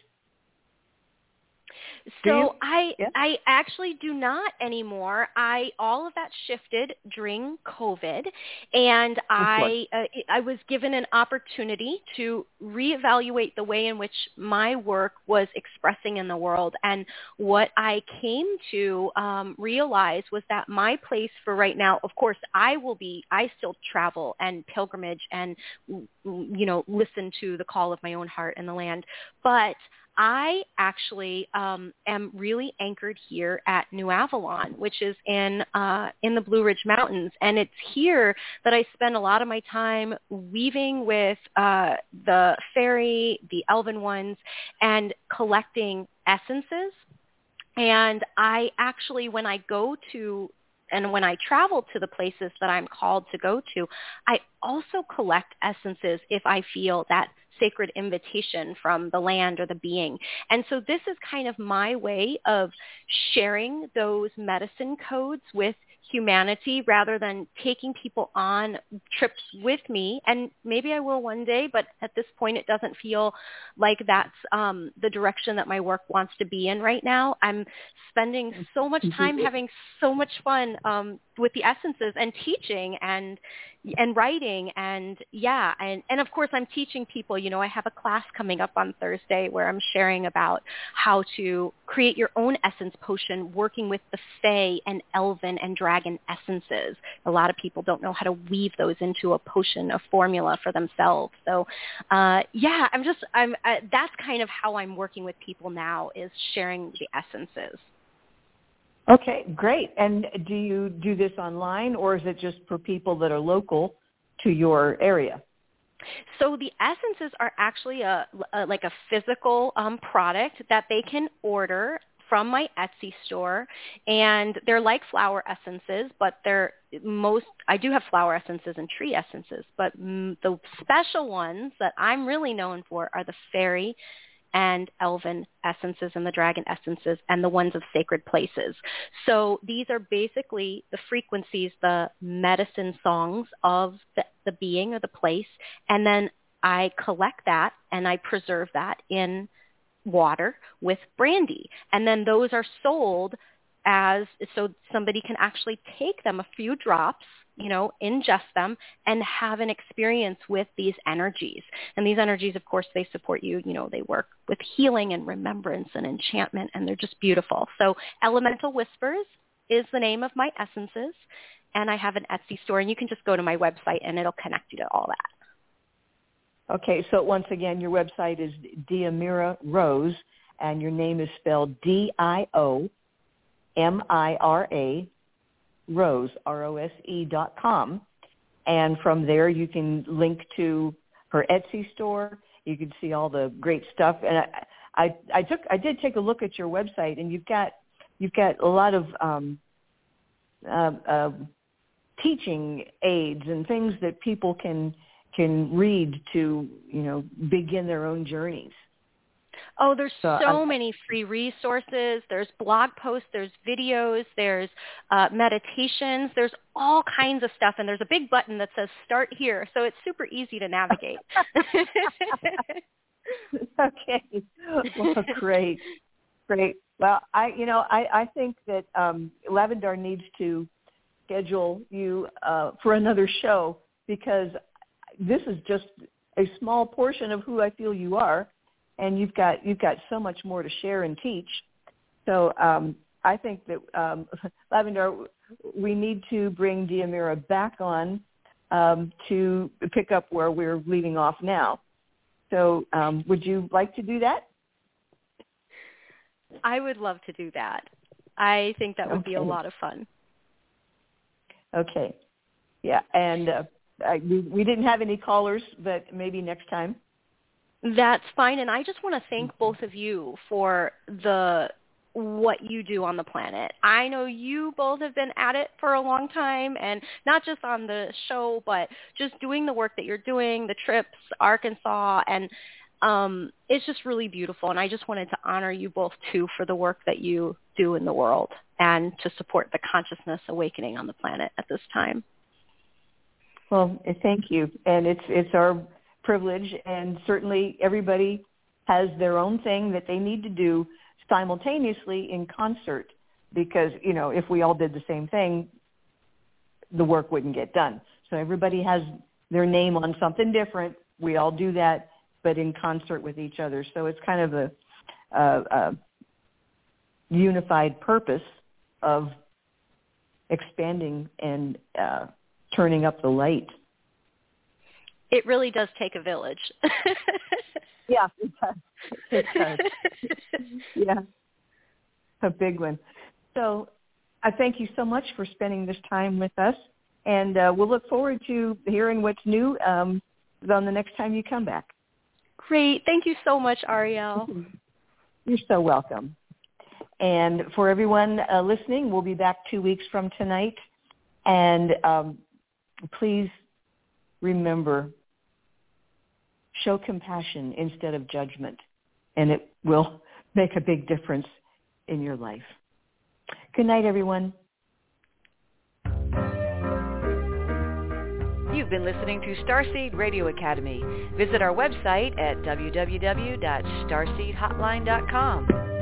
So I Yeah. I actually do not anymore. I all of that shifted during COVID, and I uh, I was given an opportunity to reevaluate the way in which my work was expressing in the world. And what I came to um, realize was that my place for right now, of course, I will be. I still travel and pilgrimage and you know listen to the call of my own heart and the land, but I actually um, am really anchored here at New Avalon, which is in uh, in the Blue Ridge Mountains, and it's here that I spend a lot of my time weaving with uh, the fairy, the elven ones, and collecting essences. And I actually, when I go to and when I travel to the places that I'm called to go to, I also collect essences if I feel that sacred invitation from the land or the being. And so this is kind of my way of sharing those medicine codes with humanity rather than taking people on trips with me. And maybe I will one day but at this point it doesn't feel like that's um the direction that my work wants to be in right now. I'm spending so much time having so much fun um with the essences and teaching and and writing and yeah and and of course I'm teaching people you know I have a class coming up on Thursday where I'm sharing about how to create your own essence potion working with the fae and elven and dragon essences. A lot of people don't know how to weave those into a potion a formula for themselves. So uh yeah I'm just I'm uh, that's kind of how I'm working with people now is sharing the essences Okay, great. And do you do this online or is it just for people that are local to your area? So the essences are actually a, a like a physical um, product that they can order from my Etsy store, and they're like flower essences, but they're most. I do have flower essences and tree essences, but the special ones that I'm really known for are the fairy and elven essences and the dragon essences and the ones of sacred places. So these are basically the frequencies, the medicine songs of the, the being or the place. And then I collect that and I preserve that in water with brandy. And then those are sold as so somebody can actually take them a few drops you know, ingest them and have an experience with these energies. And these energies, of course, they support you. You know, they work with healing and remembrance and enchantment, and they're just beautiful. So Elemental Whispers is the name of my essences, and I have an Etsy store, and you can just go to my website, and it'll connect you to all that. Okay, so once again, your website is Diomira Rose, and your name is spelled D-I-O-M-I-R-A Rose, R-O-S-E dot com. And from there you can link to her Etsy store. You can see all the great stuff. And I, I, I took, I did take a look at your website and you've got, you've got a lot of, um, uh, uh, teaching aids and things that people can can read to you know begin their own journeys. Oh, there's so, so many free resources. There's blog posts, there's videos, there's uh, meditations, there's all kinds of stuff, and there's a big button that says "Start here," so it's super easy to navigate. okay, well, great, great. Well, I, you know, I, I think that um, Lavendar needs to schedule you uh, for another show because this is just a small portion of who I feel you are, and you've got you've got so much more to share and teach. So um, I think that um, Lavendar, we need to bring Diomira back on um, to pick up where we're leaving off now. So um, would you like to do that? I would love to do that. I think that would okay. be a lot of fun. Okay. Yeah, and uh, I, we, we didn't have any callers, but maybe next time. That's fine, and I just want to thank mm-hmm. both of you for the what you do on the planet. I know you both have been at it for a long time and not just on the show but just doing the work that you're doing, the trips, Arkansas and um it's just really beautiful and I just wanted to honor you both too for the work that you do in the world and to support the consciousness awakening on the planet at this time. Well, thank you. And it's it's our privilege and certainly everybody has their own thing that they need to do simultaneously in concert because, you know, if we all did the same thing, the work wouldn't get done. So everybody has their name on something different. We all do that, but in concert with each other. So it's kind of a, a, a unified purpose of expanding and uh, turning up the light. It really does take a village. yeah, it does. It does. yeah, a big one. So I thank you so much for spending this time with us, and uh, we'll look forward to hearing what's new um, on the next time you come back. Great. Thank you so much, Ariel. You're so welcome. And for everyone uh, listening, we'll be back two weeks from tonight. And um, please remember, show compassion instead of judgment, and it will make a big difference in your life. Good night, everyone. You've been listening to Starseed Radio Academy. Visit our website at www.starseedhotline.com.